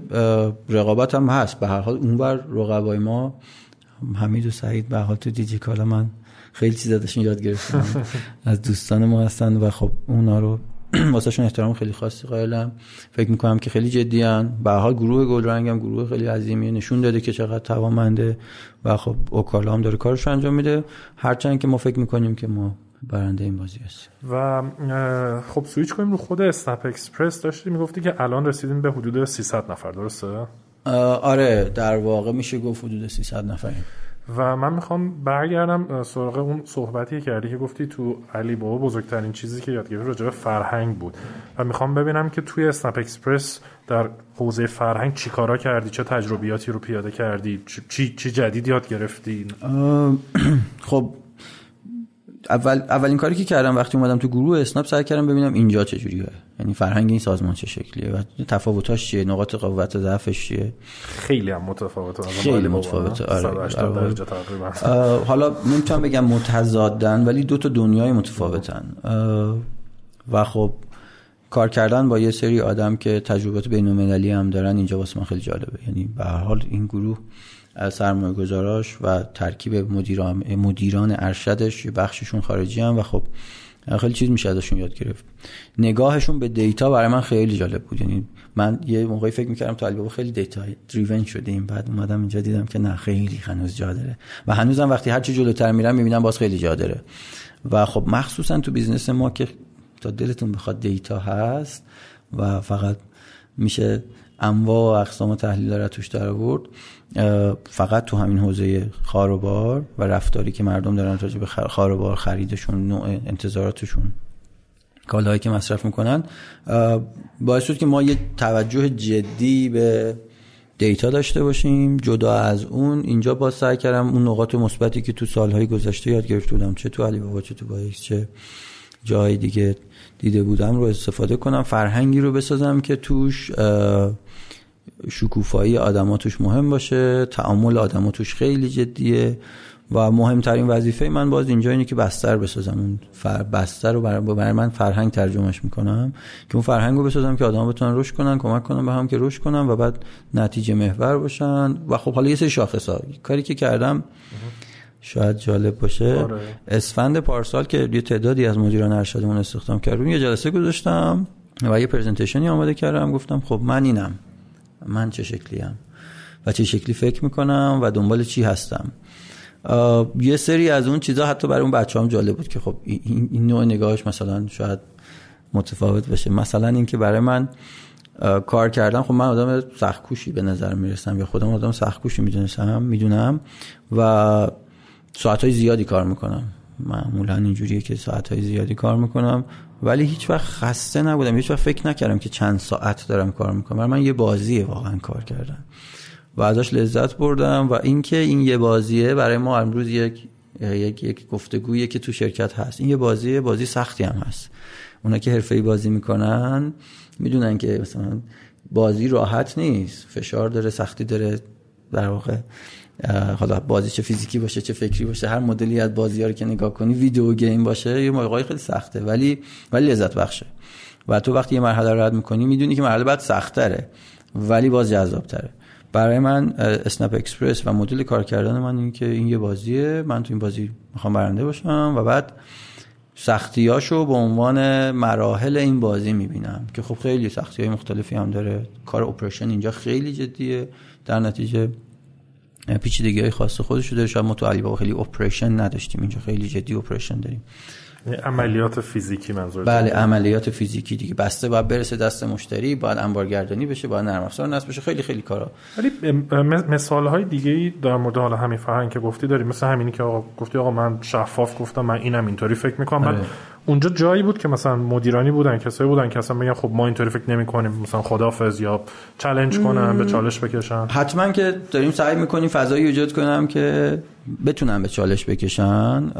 رقابت هم هست. به هر حال اونور رقبای ما حمید و سعید به حال تو دیجیکالا من خیلی چیز ازشون یاد گرفتم. از دوستان ما هستن و خب اونا رو واسهشون احترام خیلی خاصی قائلم. فکر می‌کنم که خیلی جدی ان به هر حال گروه گلرنگ هم گروه خیلی عظیمیه. نشون داده که چقدر توانمنده و خب اوکالا هم داره کارش رو انجام میده. هرچند که ما فکر می‌کنیم که ما برنده این بازی هستیم و خب سویچ کنیم رو خود اسنپ اکسپرس. داشتی می‌گفتی که الان رسیدین به حدود 300 نفر درسته؟ آره در واقع میشه گفت حدود 300 نفریم. و من می‌خوام برگردم سراغ اون صحبتی که کردی که گفتی تو علی بابا بزرگترین چیزی که یاد گرفتی راجع به فرهنگ بود. و می‌خوام ببینم که توی اسنپ اکسپرس در حوزه فرهنگ چی کارا کردی؟ چه تجربیاتی رو پیاده کردی؟ چی- چی جدید یاد گرفتی؟ خب اول اولین کاری که کردم وقتی اومدم تو گروه اسنپ سعی کردم ببینم اینجا چجوریه یعنی فرهنگ این سازمان چه شکلیه و تفاوتاش چیه نقاط قوت و ضعفش چیه خیلی هم متفاوته خیلی متفاوته،؟ آره. 180 آره. حالا نمی‌تونم بگم متضادن ولی دو تا دنیای متفاوتن و خب کار کردن با یه سری آدم که تجربات بین هم دارن اینجا واسه من خیلی جالبه یعنی به حال این گروه سرمایه و ترکیب مدیران, مدیران ارشدش بخششون خارجی هم و خب خیلی چیز میشه ازشون یاد گرفت. نگاهشون به data برای من خیلی جالب بود. یعنی من یه موقعی فکر می‌کردم تو علیبابا خیلی data driven شده این بعد اومدم اینجا دیدم که نه خیلی هنوز جا داره. و هنوزم وقتی هر چی جلوتر میرم می‌بینم باز خیلی جا داره. و خب مخصوصا تو business ما که تا دلتون بخواد data هست و فقط میشه انواع و اقسام تحلیل رو توش در آورد. فقط تو همین حوزه خاروبار و رفتاری که مردم دارن راجع به خاروبار خریدشون نوع انتظاراتشون. کالاهایی که مصرف می‌کنن باعث شد که ما یه توجه جدی به data داشته باشیم. جدا از اون اینجا با سعی کردم اون نقاط مثبتی که تو سالهای گذشته یاد گرفته بودم چه تو علی بابا چه تو باکس چه جای دیگه دیده بودم رو استفاده کنم فرهنگی رو بسازم که توش شکوفایی آدما توش مهم باشه تعامل آدما توش خیلی جدیه و مهمترین وظیفه من باز اینجا اینه که بستر بسازم. اون فر بستر رو برای من فرهنگ ترجمهش می‌کنم که اون فرهنگ رو بسازم که آدما بتونن رشد کنن کمک کنن به هم که رشد کنن و بعد نتیجه محور باشن. و خب حالا یه سری شاخصا کاری که کردم شاید جالب باشه. آره. اسفند پارسال که یه تعدادی از مدیران ارشدمون استخدام کردیم یه جلسه گذاشتم و یه پرزنتیشنی آماده کردم. گفتم خب من اینم. من چه شکلی هم و چه شکلی فکر می‌کنم و دنبال چی هستم؟ یه سری از اون چیزا حتی برای اون بچه هم جالب بود که خب این, این نوع نگاهش مثلا شاید متفاوت باشه. مثلا اینکه برای من کار کردن خب من آدم سختکوشی به نظر می‌رسم یا خودم آدم سختکوشی می‌دونستم می‌دونم و ساعتهای زیادی کار می‌کنم. معمولا اینجوریه که ساعتهای زیادی کار می‌کنم. ولی هیچ وقت خسته نبودم. هیچ وقت فکر نکردم که چند ساعت دارم کار می‌کنم. برای من یه بازیه واقعا کار کردن. و ازش لذت بردم و اینکه این یه بازیه برای ما امروز یک یک یک گفتگویی که تو شرکت هست. این یه بازیه بازی سختی هم هست. اونا که حرفه‌ای بازی می‌کنن می‌دونن که مثلا بازی راحت نیست. فشار داره سختی داره. در واقع حالا بازی چه فیزیکی باشه چه فکری باشه هر مدلی از بازی ها رو که نگاه کنی ویدیو گیم باشه یه موقعی خیلی سخته ولی ولی لذت بخشه. و تو وقتی یه مرحله رو رد می‌کنی می‌دونی که مرحله بعد سختره ولی باز جذابتره. برای من اسنپ اکسپرس و مدل کار کردن من این که این یه بازیه من تو این بازی می‌خوام برنده باشم و بعد سختیاشو به عنوان مراحل این بازی می‌بینم که خب خیلی سختی های مختلفی هم داره. کار operation اینجا خیلی جدیه. در نتیجه پیچیدگی های خاص خودش داره. شاید ما تو علی بابا خیلی operation نداشتیم. اینجا خیلی جدی operation داریم. عملیات فیزیکی منظور بله عملیات فیزیکی دیگه. بسته باید برسه دست مشتری باید انبارگردانی بشه باید نرم افزار نصب بشه خیلی خیلی کارا. ولی مثال های دیگه ای در مورد حالا همین فرهنگ که گفتی داری مثل همینی که آقا گفتی آقا من شفاف گفتم من اینم اینطوری فکر می‌کنم. من آره. اونجا جایی بود که مثلا مدیرانی بودن کسایی بودن که اصلا بگن خب ما اینطوری فکر نمی کنیم مثلا خدافظ یا چالش کنن به چالش بکشن. حتما که داریم سعی می‌کنیم فضایی ایجاد کنم که بتونن به چالش بکشن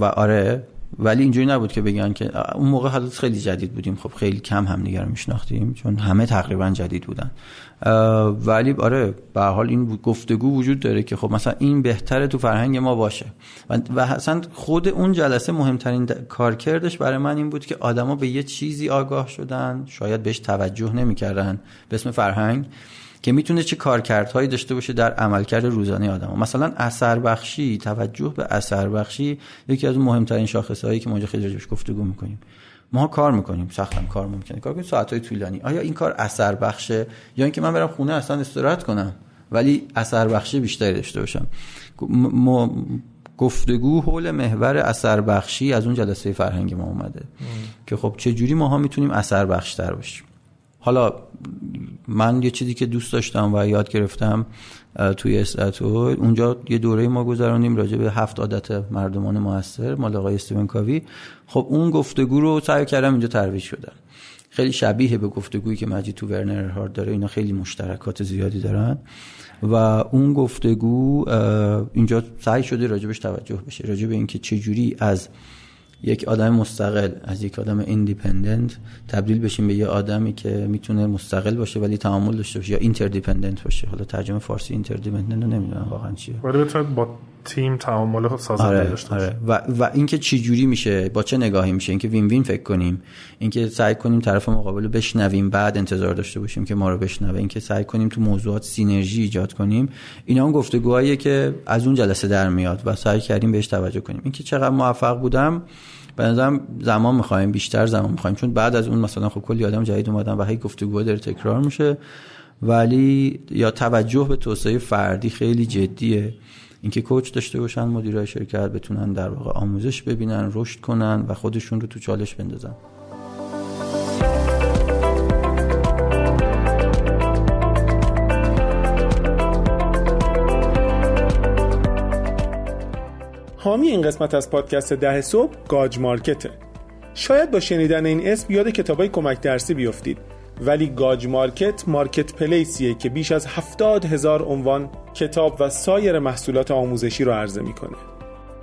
و آره ولی اینجوری نبود که بگن که اون موقع حالت خیلی جدید بودیم. خب خیلی کم هم دیگر میشناختیم چون همه تقریبا جدید بودن. ولی آره به حال این گفتگو وجود داره که خب مثلا این بهتره تو فرهنگ ما باشه. و اصلا خود اون جلسه مهمترین کار کردش برای من این بود که آدما به یه چیزی آگاه شدن. شاید بهش توجه نمی‌کردن. به اسم فرهنگ. که می‌تونه چه کارکردهایی داشته باشه در عملکرد روزانه آدم مثلا اثر بخشی توجه به اثر بخشی یکی از اون مهمترین هایی که ما خیلی راجعش گفتگو می‌کنیم. ما کار می‌کنیم سختم کار ممکنه. کار کنیم ساعت های طولانی. آیا این کار اثر بخشه یا اینکه من برم خونه اصلا استراحت کنم ولی اثر بخشی بیشتری داشته باشم. ما گفتگو حول محور اثر بخشی از اون جلسه فرهنگ ما اومده. که خب چه جوری ماها می‌تونیم اثر بخشتر باشیم؟ حالا من یه چیزی که دوست داشتم و یاد گرفتم توی استاتول اونجا یه دوره ما گذرانیم راجع به هفت عادت مردمان موثر مال آقای استیون کاوی. خب اون گفتگو رو سعی کردم اینجا ترویج شدن خیلی شبیه به گفتگویی که مجید تو ورنر هارد داره اینا خیلی مشترکات زیادی دارن. و اون گفتگو اینجا سعی شده راجبش توجه بشه راجع به اینکه چجوری از یک آدم مستقل از یک آدم independent تبدیل بشیم به یه آدمی که می‌تونه مستقل باشه ولی تعامل داشته باشه یا interdependent باشه. حالا ترجمه فارسی interdependent رو نمی‌دونم واقعا چیه. ولی با تیم تعامل سازنده آره، داشته آره. و و اینکه چی جوری میشه با چه نگاهی میشه اینکه وین وین فکر کنیم اینکه سعی کنیم طرف مقابل رو بشنویم بعد انتظار داشته باشیم که ما رو بشنوه اینکه سعی کنیم تو موضوعات سینرژی ایجاد کنیم. اینا اون گفتگوهایی که از اون جلسه در میاد و سعی کردیم بهش توجه کنیم. اینکه چقدر موفق بودم به نظرم زمان می‌خوایم بیشتر زمان می‌خوایم. چون بعد از اون مثلا خب کلی آدم جدید اومدن و هی گفتگو داره تکرار میشه. ولی یا توجه به توسعه فردی خیلی جدیه. اینکه کوچ داشته باشن مدیرای شرکت بتونن در واقع آموزش ببینن رشد کنن و خودشون رو تو چالش بندازن. حامی این قسمت از پادکست ده صبح گاج مارکته. شاید با شنیدن این اسم یاد کتابای کمک درسی بیفتید. ولی گاج مارکت مارکت پلیسیه که بیش از هفتاد هزار عنوان کتاب و سایر محصولات آموزشی رو عرضه می‌کنه.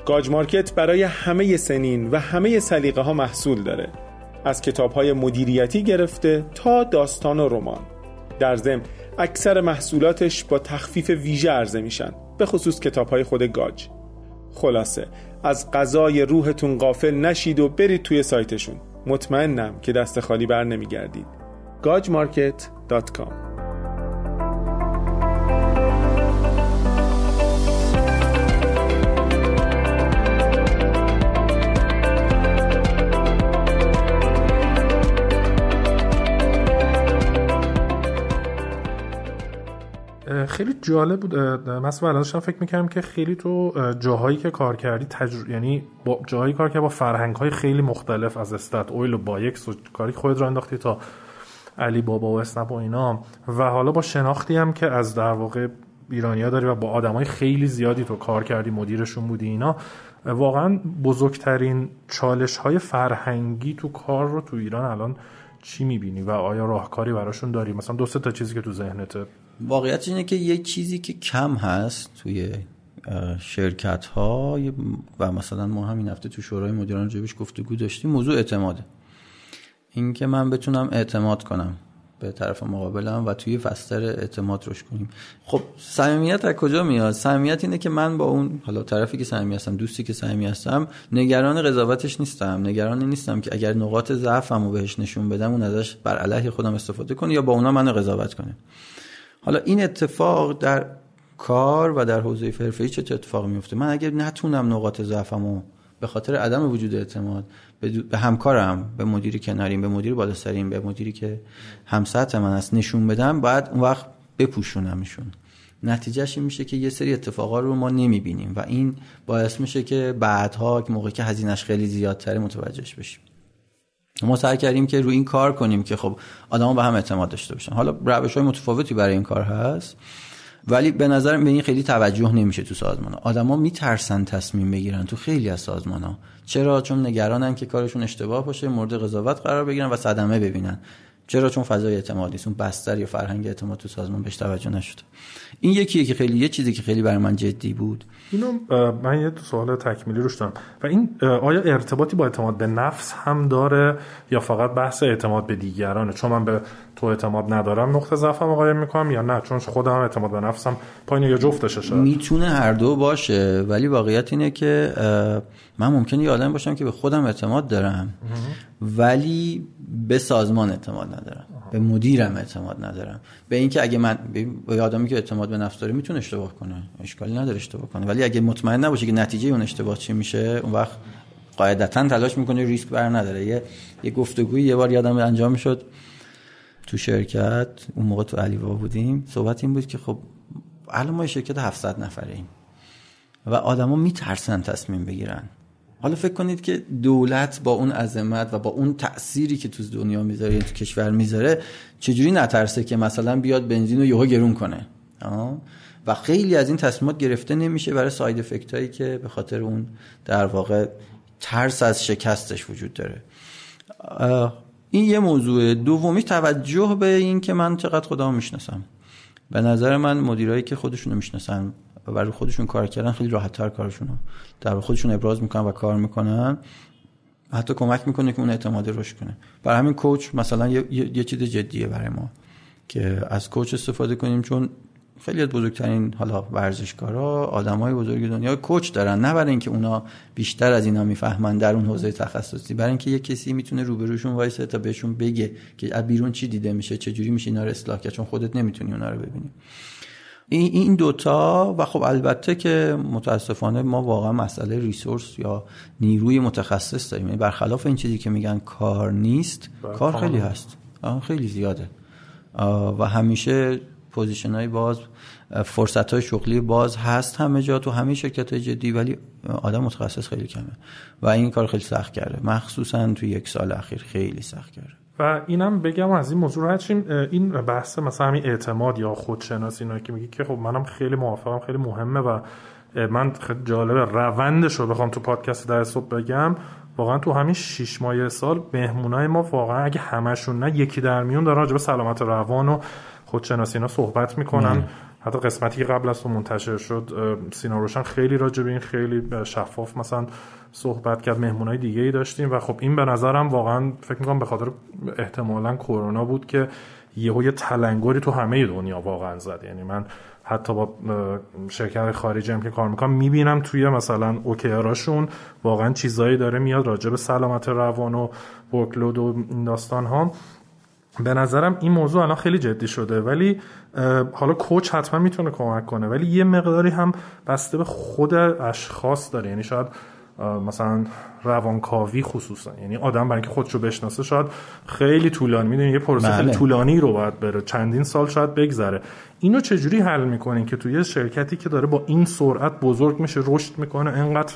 گاج مارکت برای همه سنین و همه سلیقه ها محصول داره. از کتاب های مدیریتی گرفته تا داستان و رمان. در ضمن اکثر محصولاتش با تخفیف ویژه عرضه میشن به خصوص کتاب های خود گاج. خلاصه از غذای روحتون قافل نشید و برید توی سایتشون. مطمئنم که دست خالی بر نمیگردید. gajmarket.com خیلی جالب بود مثلا الانش فکر می‌کنم که خیلی تو جاهایی که کار کردی تجر... یعنی با جاهایی کار کردی با فرهنگ های خیلی مختلف از استات اویل و بایکس و کاری خود رو انداختی تا علی بابا و اسنپ و اینا. و حالا با شناختی هم که از در واقع ایرانیا داری و با آدمای خیلی زیادی تو کار کردی مدیرشون بودی اینا واقعا بزرگترین چالش های فرهنگی تو کار رو تو ایران الان چی می‌بینی و آیا راهکاری براشون داری؟ مثلا دو سه تا چیزی که تو ذهنته. واقعیت اینه که یه چیزی که کم هست توی شرکت ها و مثلا ما همین هفته تو شورای مدیران جبش گفتگو داشتیم موضوع اعتماده. اینکه من بتونم اعتماد کنم به طرف مقابلم و توی فستر اعتماد روش کنیم. خب صمیمیت از کجا میاد؟ صمیمیت اینه که من با اون حالا طرفی که صمیمی هستم دوستی که صمیمی هستم نگران قضاوتش نیستم. نگران نیستم که اگر نقاط ضعفمو بهش نشون بدم اون ازش بر علیه خودم استفاده کنه یا با اونا منو قضاوت کنه. حالا این اتفاق در کار و در حوزه حرفه‌ای چه اتفاق میفته؟ من اگر نتونم نقاط ضعفمو به خاطر عدم وجود اعتماد به همکارم به مدیری کناریم به مدیر بالا به مدیری که همسط من است نشون بدم باید اون وقت بپوشونمشون نتیجهش این میشه که یه سری اتفاقا رو ما نمی‌بینیم و این باعث میشه که بعدها موقعی که هزینهش خیلی زیادتره متوجهش بشیم. ما سعی کردیم که روی این کار کنیم که خب آدما به هم اعتماد داشته باشن. حالا روش های متفاوتی برای این کار هست. ولی به نظر به این خیلی توجه نمیشه تو سازمان ها آدما میترسن تصمیم بگیرن تو خیلی از سازمان ها چرا؟ چون نگرانن که کارشون اشتباه باشه مورد قضاوت قرار بگیرن و صدمه ببینن. چرا؟ چون فضای اعتماد نیست اون بستر یا فرهنگ اعتماد تو سازمان بهش توجه نشده این یکیه که خیلی یه چیزی که خیلی برای من جدی بود. اینو من یه سوال تکمیلی روش دارم. و این آیا ارتباطی با اعتماد به نفس هم داره یا فقط بحث اعتماد به دیگرانه؟ چون من به تو اعتماد ندارم نقطه ضعفم قایم می‌کنم یا نه؟ چون خودم اعتماد به نفسم پایین یا جفتشه شاید. می‌تونه هر دو باشه ولی واقعیت اینه که من ممکنه یه آدم باشم که به خودم اعتماد دارم ولی به سازمان اعتماد ندارم به مدیرم اعتماد ندارم. به اینکه اگه من به آدمی که اعتماد به نفس داره می‌تونه اشتباه کنه اشکالی نداره اشتباه کنه. ولی اگه مطمئن نباشه که نتیجه اون اشتباه چی میشه اون وقت قاعدتا تلاش می‌کنه ریسک بر نداره. یه یه گفتگوی یه بار یادم انجام می‌شد تو شرکت اون موقع تو علیوا بودیم صحبت این بود که خب الان ما شرکت 700 نفره ایم و آدما میترسن تصمیم بگیرن. حالا فکر کنید که دولت با اون عظمت و با اون تأثیری که تو دنیا می‌ذاره تو کشور می‌ذاره چجوری نترسه که مثلا بیاد بنزین رو یهو گرون کنه؟ و خیلی از این تصمیمات گرفته نمیشه برای ساید افکت هایی که به خاطر اون در واقع ترس از شکستش وجود داره. این یه موضوع. دومی توجه به این که من چقدر خودم می‌شناسم. به نظر من مدیرایی که خودشونو می‌شناسن و برای خودشون کار کردن خیلی راحت تر کارشون رو. در خودشون ابراز می‌کنن و کار می‌کنن. حتی کمک می‌کنه که اون اعتماد رشد کنه. برای همین کوچ مثلا یه, یه،, چیز جدیه برای ما که از کوچ استفاده کنیم چون خیلی از بزرگترین حالا ورزشکارا آدمای بزرگ دنیا کوچ دارن. نه برای اینکه اونا بیشتر از اینا می‌فهمن در اون حوزه تخصصی برای اینکه یه کسی می‌تونه روبروشون وایسه تا بهشون بگه که از بیرون چی دیده میشه چه جوری میشه اینا رو اصلاح کرد چون خودت نمی‌تونی اونا رو ببینی. این دوتا و خب البته که متاسفانه ما واقعا مسئله resource یا نیروی متخصص داریم. یعنی برخلاف این چیزی که میگن کار نیست بله، کار خیلی هست. خیلی زیاده. و همیشه position های باز فرصت های شغلی باز هست همه جا تو همه شرکت های جدی ولی آدم متخصص خیلی کمه. و این کار خیلی سخت کرده. مخصوصا تو یک سال اخیر خیلی سخت کرده. و اینم بگم از این موضوع راحت این بحث مثلا همین اعتماد یا خودشناسی اینا که میگی که خب منم خیلی موافقم خیلی مهمه و من جالبه روندش رو بخوام تو پادکست در صبح بگم. واقعا تو همین شیش ماه سال مهمونای ما واقعا اگه همشون نه یکی در میون دارن راجع به سلامت روان و خودشناسی اینا صحبت می‌کنن. حتی قسمتی که قبل از تو منتشر شد سینا روشن خیلی راجع به این خیلی شفاف مثلا صحبت کرد مهمونای دیگه ای داشتیم و خب این به نظرم واقعا فکر می‌کنم به خاطر احتمالا کرونا بود که یهو یه تلنگری تو همه دنیا واقعا زد. یعنی من حتی با شرکت خارجی هم که کار می‌کنم می‌بینم توی مثلا اوکیاراشون واقعا چیزایی داره میاد راجع به سلامت روان و ورکلود و این داستان ها به نظرم این موضوع الان خیلی جدی شده ولی حالا کوچ حتما می‌تونه کمک کنه ولی یه مقداری هم بسته به خود اشخاص داره یعنی شاید مثلا روانکاوی خصوصا یعنی آدم برای اینکه خودشو بشناسه شاید خیلی طولانی می‌دونی یه پروسه خیلی بله. طولانی رو باید بره چندین سال شاید بگذره اینو چجوری حل می‌کنین که توی شرکتی که داره با این سرعت بزرگ میشه رشد می‌کنه انقدر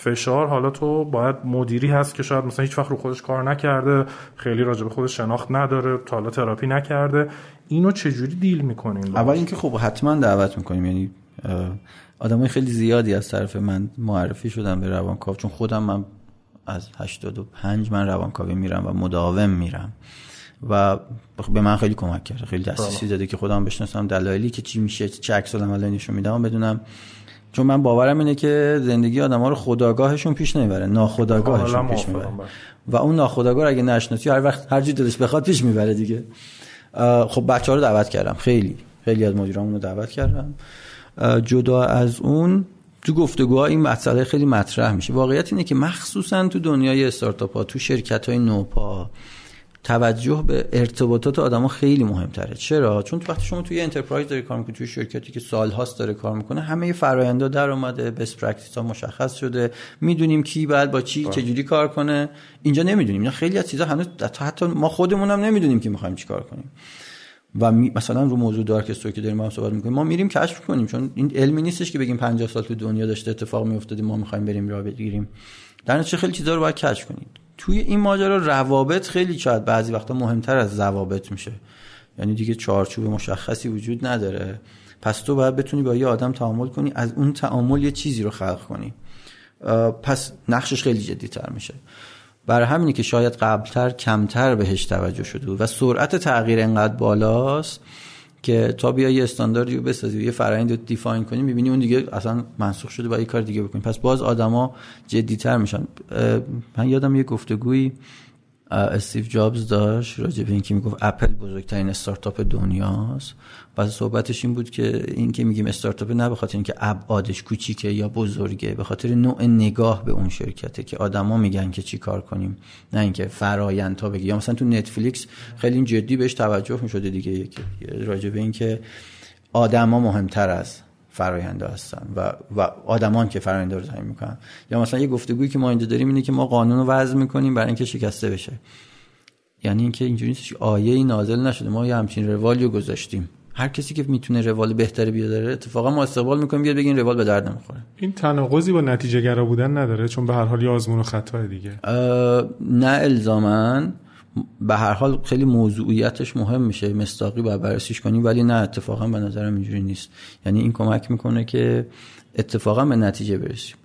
فشار. حالا تو باید مدیری هست که شاید مثلا هیچ وقت رو خودش کار نکرده خیلی راجع به خودش شناخت نداره تا حالا تراپی نکرده. اینو چجوری دیل می‌کنین؟ اول اینکه خب حتما دعوت می‌کنیم. یعنی آدمای خیلی زیادی از طرف من معرفی شدن به روانکاو. چون خودم من از 85 من روانکاوی میرم و مداوم میرم. و به من خیلی کمک کرده خیلی دسترسی بله. داده که خودم بشناسم دلایلی که چی میشه چه عکس العملی نشون میدم بدونم چون من باورم اینه که زندگی آدم ها رو خودآگاهشون پیش نمی‌بره ناخودآگاهشون پیش می‌بره. و اون ناخودآگاه اگه نشناسی هر وقت هر جور دلش بخواد پیش می‌بره دیگه. خب بچه ها رو دعوت کردم. خیلی. خیلی از مدیرامون رو دعوت کردم. جدا از اون تو گفتگوها این مسئله خیلی مطرح میشه. واقعیت اینه که مخصوصا تو دنیای استارتاپ ها تو شرکت های نوپا توجه به ارتباطات آدما خیلی مهمتره. چرا؟ چون وقتی شما توی enterprise داری کار می‌کنی توی شرکتی که سالهاست داره کار می‌کنه همه فرایندا در اومده best practice ها مشخص شده. می‌دونیم کی بعد با چی چه جوری کار کنه. اینجا نمی‌دونیم. اینا خیلی از چیزا هنوز حتی ما خودمون هم نمی‌دونیم که می‌خوایم چیکار کنیم. و مثلا رو موضوع دارک استور که داریم با هم صحبت می‌کنیم ما میریم کشف کنیم چون این علمی نیستش که بگیم 50 سال تو دنیا داشته اتفاق میافتاده ما می‌خوایم بریم راه بگیریم. در نتیجه خیلی چیزا رو باید کشف کنید توی این ماجرا روابط خیلی شاید بعضی وقتا مهمتر از ضوابط میشه. یعنی دیگه چارچوب مشخصی وجود نداره. پس تو باید بتونی با یه آدم تعامل کنی از اون تعامل یه چیزی رو خلق کنی. پس نقشش خیلی جدی تر میشه. برای همینی که شاید قبلتر کمتر بهش توجه شده و سرعت تغییر انقدر بالاست که تا بیا یه استانداردی رو بسازی یه فرآیند رو دیفاین کنی می‌بینی اون دیگه اصلا منسوخ شده با یه کار دیگه بکنی. پس باز آدما جدیتر میشن. من یادم یه گفتگویی استیو جابز داشت راجع به اینکه می‌گفت اپل بزرگترین استارتاپ دنیاست. بعد صحبتش این بود که این که میگیم استارتاپ نه به خاطر اینکه ابعادش کوچیکه یا بزرگه به خاطر نوع نگاه به اون شرکته که آدما میگن که چی کار کنیم. نه اینکه فرایند تا بگی. یا مثلا تو نتفلیکس خیلی جدی بهش توجه می‌شده دیگه. راجع به اینکه آدما مهمتر از فراینده هستن و و آدمان که فراینده رو تعیین می‌کنن. یا مثلا یه گفتگویی که ما اینجا داریم اینه که ما قانون رو وضع می‌کنیم برای اینکه شکسته بشه. یعنی اینکه اینجوری نیست. آیه ای نازل نشده. ما یه همچین روالی رو گذاشتیم. هر کسی که می‌تونه روال بهتری بیاره اتفاقا ما استقبال می‌کنیم بیاد بگین روال به درد نمی‌خوره. این تناقضی با نتیجه گرا بودن نداره؟ چون به هر حال آزمون و خطا دیگه. نه الزامن به هر حال خیلی موضوعیتش مهم میشه مستاقی باید بررسیش کنیم ولی نه اتفاقا به نظرم اینجوری نیست. یعنی این کمک می‌کنه که اتفاقا به نتیجه برسیم.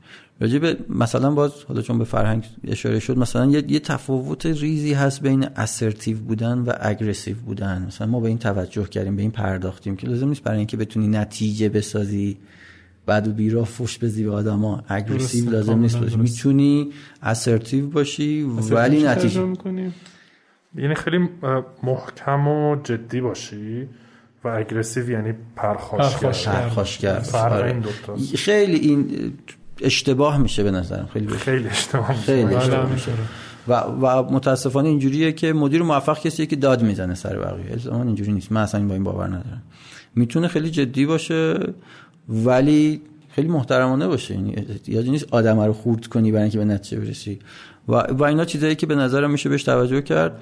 راجع به مثلا باز حالا چون به فرهنگ اشاره شد مثلا یه, یه تفاوت ریزی هست بین اسرتیو بودن و اگریسیو بودن. مثلا ما به این توجه کردیم به این پرداختیم که لازم نیست برای اینکه بتونی نتیجه بسازی بعد و بیرا فوش بزی به آدما. aggressive لازم نیست باشی. می‌تونی assertive باشی ولی نتیجه. یعنی خیلی محکم و جدی باشی و aggressive یعنی پرخاشگر. پرخاشگر آره. خیلی این اشتباه میشه به نظرم. خیلی خیلی اشتباه میشه. خیلی اشتباه میشه. و, و متاسفانه اینجوریه که مدیر موفق کسیه که داد می‌زنه سر بقیه. الزاما اینجوری نیست. من اصلا با این باور ندارم. می‌تونه خیلی جدی باشه ولی خیلی محترمانه باشه. یعنی یادی نیست آدم رو خورد کنی برای اینکه به نتیجه برسی. و, و اینا چیزایی که به نظرم میشه بهش توجه کرد.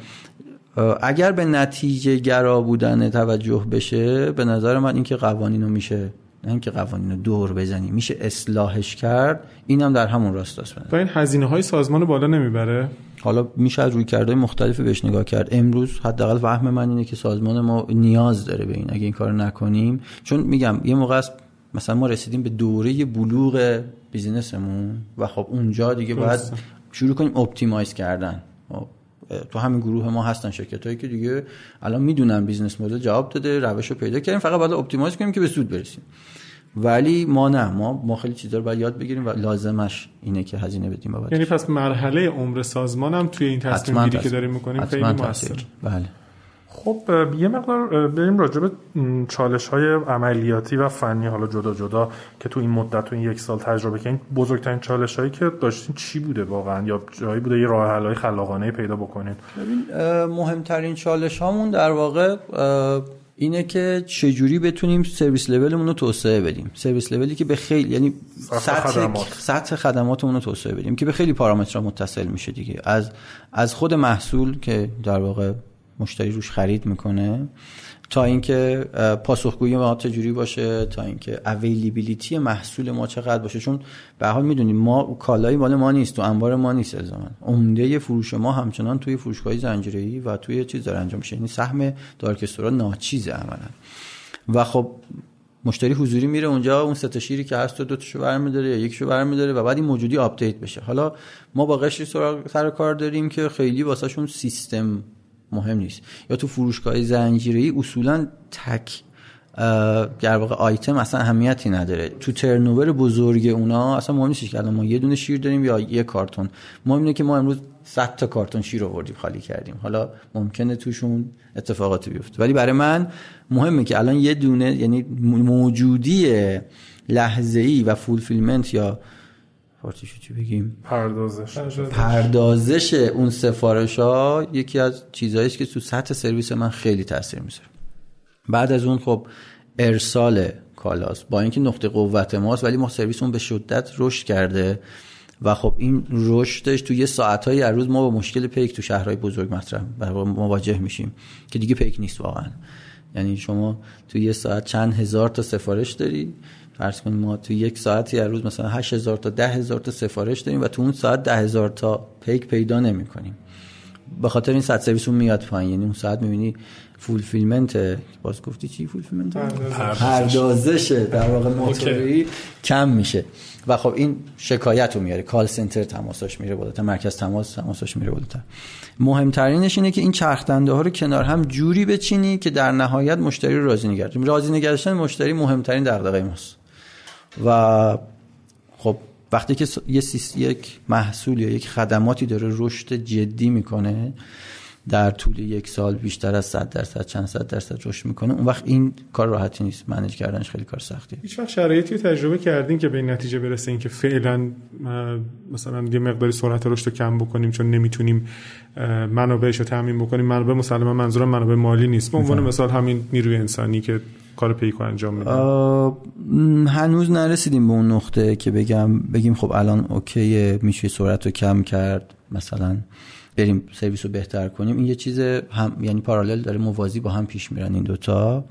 اگر به نتیجه گرا بودن توجه بشه به نظر من اینکه قوانینو میشه نه اینکه قوانین رو دور بزنی میشه اصلاحش کرد اینم در همون راست است. با این هزینه های سازمان بالا نمی‌بره؟ حالا میشه از روی کرده مختلف بهش نگاه کرد. امروز حداقل فهم من اینه که سازمان ما نیاز داره به این. اگه این کار نکنیم چون میگم یه موقع است مثلا ما رسیدیم به دوره بلوغ business مون و خب اونجا دیگه باید شروع کنیم optimize کردن. خب، تو همین گروه ما هستن شرکت هایی که دیگه الان می‌دونن business model جواب داده روش رو پیدا کردیم فقط باید optimize کنیم که به سود برسیم. ولی ما نه ما ما خیلی چیزا رو باید یاد بگیریم و لازمش اینه که هزینه بدیم بابت یعنی پس مرحله عمر سازمان هم توی این تصمیم گیری که داریم می‌کنیم خیلی موثر. بله. خب یه مقدار بریم راجع به چالش های عملیاتی و فنی حالا جدا جدا که تو این مدت تو این یک سال تجربه کردین بزرگترین چالش هایی که داشتین چی بوده واقعا؟ یا جایی بوده یه راه حل های خلاقانه پیدا بکنین؟ مهمترین چالش هامون در واقع اینه که چجوری بتونیم سرویس لولمون رو توسعه بدیم. سرویس لولی که به خیلی یعنی سطح خدمات. سطح خدماتمون رو توسعه بدیم که به خیلی پارامترها متصل میشه دیگه. از از خود محصول که در واقع مشتری روش خرید می‌کنه. تا اینکه پاسخگویی ما چجوری باشه تا اینکه availability محصول ما چقدر باشه. چون به حال می‌دونیم ما کالایی مال ما نیست تو انبار ما نیست الزاما عمده فروش ما همچنان توی فروشگاه زنجیره‌ای و توی چیز داره انجام میشه. یعنی سهم dark store ا ناچیزه عملا. و خب مشتری حضوری میره اونجا اون سه شیری که هست تو دو تاشو برمیداره یا یکشو برمیداره و بعد این موجودی update بشه. حالا ما با قشری سر کار داریم که خیلی واسهشون سیستم مهم نیست. یا تو فروشگاه زنجیره‌ای اصولا تک در واقع آیتم اصلا اهمیتی نداره. تو ترنوور بزرگ اونا اصلا مهم نیست که ما یه دونه شیر داریم یا یه کارتون مهم اینه که ما امروز 100 تا کارتون شیر آوردیم خالی کردیم. حالا ممکنه توشون اتفاقاتی بیفته. ولی برای من مهمه که الان یه دونه یعنی موجودی لحظه ای و fulfillment یا فارسیشو چی بگیم؟ پردازش. پردازش اون سفارش ها یکی از چیزهایی که تو سطح سرویس من خیلی تاثیر می‌ذاره. بعد از اون خب ارسال کالاست با اینکه نقطه قوت ماست ولی ما سرویسمون به شدت رشد کرده و خب این رشدش تو یه ساعتهایی از روز ما با مشکل پیک تو شهرهای بزرگ مطرح مواجه میشیم که دیگه پیک نیست واقعا. یعنی شما تو یه ساعت چند هزار تا سفارش داری فرض کنیم ما تو یک ساعتی هر روز مثلا 8000 تا 10000 تا سفارش داریم و تو اون ساعت 10000 تا پیک پیدا نمی کنیم به خاطر این سطح سرویس اون میاد پایین. یعنی اون ساعت می‌بینی fulfillment باز گفتی چی fulfillment؟ پردازشه در واقع موتوری کم میشه. و خب این شکایت رو میاره. call center تماساش میره بالاتر. مرکز تماس تماساش میره بالاتر. مهمترینش اینه که این چرخدنده ها رو کنار هم جوری بچینی که در نهایت مشتری رو راضی نگردیم راضی نگردشن مشتری مهمترین دغدغه ماست. و خب وقتی که یه یک محصول یا یک خدماتی داره رشد جدی می‌کنه در طول یک سال بیشتر از 100 درصد چند صد درصد رشد می‌کنه اون وقت این کار راحتی نیست. منیج کردنش خیلی کار سختیه هیچ وقت شرایطی تجربه کردین که به این نتیجه برسه که فعلا مثلا یه مقداری سرعت رشد رو کم بکنیم چون نمی‌تونیم منابعش رو تامین بکنیم؟ منابع مسلما منظورم منابع مالی نیست. به عنوان مثال همین نیروی انسانی که کار پیکو انجام میدن هنوز نرسیدیم به اون نقطه که بگم بگیم خب الان اوکی میشه سرعت رو کم کرد مثلا بریم سرویس رو بهتر کنیم. این یه چیز هم یعنی پارالل داره موازی با هم پیش میرن این دوتا.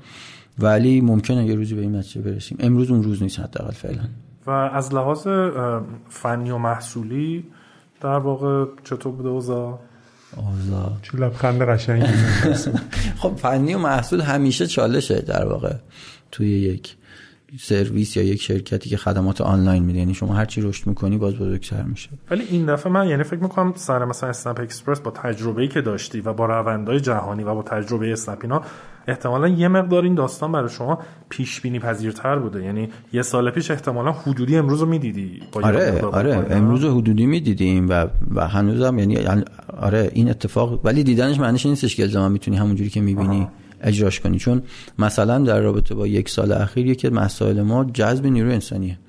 ولی ممکنه یه روزی به این نتیجه برسیم. امروز اون روز نیست حداقل فعلا. و از لحاظ فنی و محصولی در واقع چطور بوده اوضاع؟ اوضاع چون لبخند قشنگی. خب فنی و محصول همیشه چالشه در واقع توی یک سرویس یا یک شرکتی که خدمات آنلاین میده. یعنی شما هر چی رشد می‌کنی باز بزرگتر میشه. ولی این دفعه من یعنی فکر می‌کنم سر مثلا اسنپ اکسپرس با تجربه‌ای که داشتی و با روندهای جهانی و با تجربه اسنپ اینا احتمالا یه مقدار این داستان برای شما پیش بینی پذیرتر بوده. یعنی یه سال پیش احتمالا حدودی امروز رو می‌دیدی آره آره امروز حدودی می‌دیدیم و و هنوزم یعنی آره این اتفاق ولی دیدنش معنیش نیستش که الزاما می‌تونی همونجوری که می‌بینی اجراش کنی. چون مثلا در رابطه با یک سال اخیر یکی مسائل ما جذب نیروی انسانیه.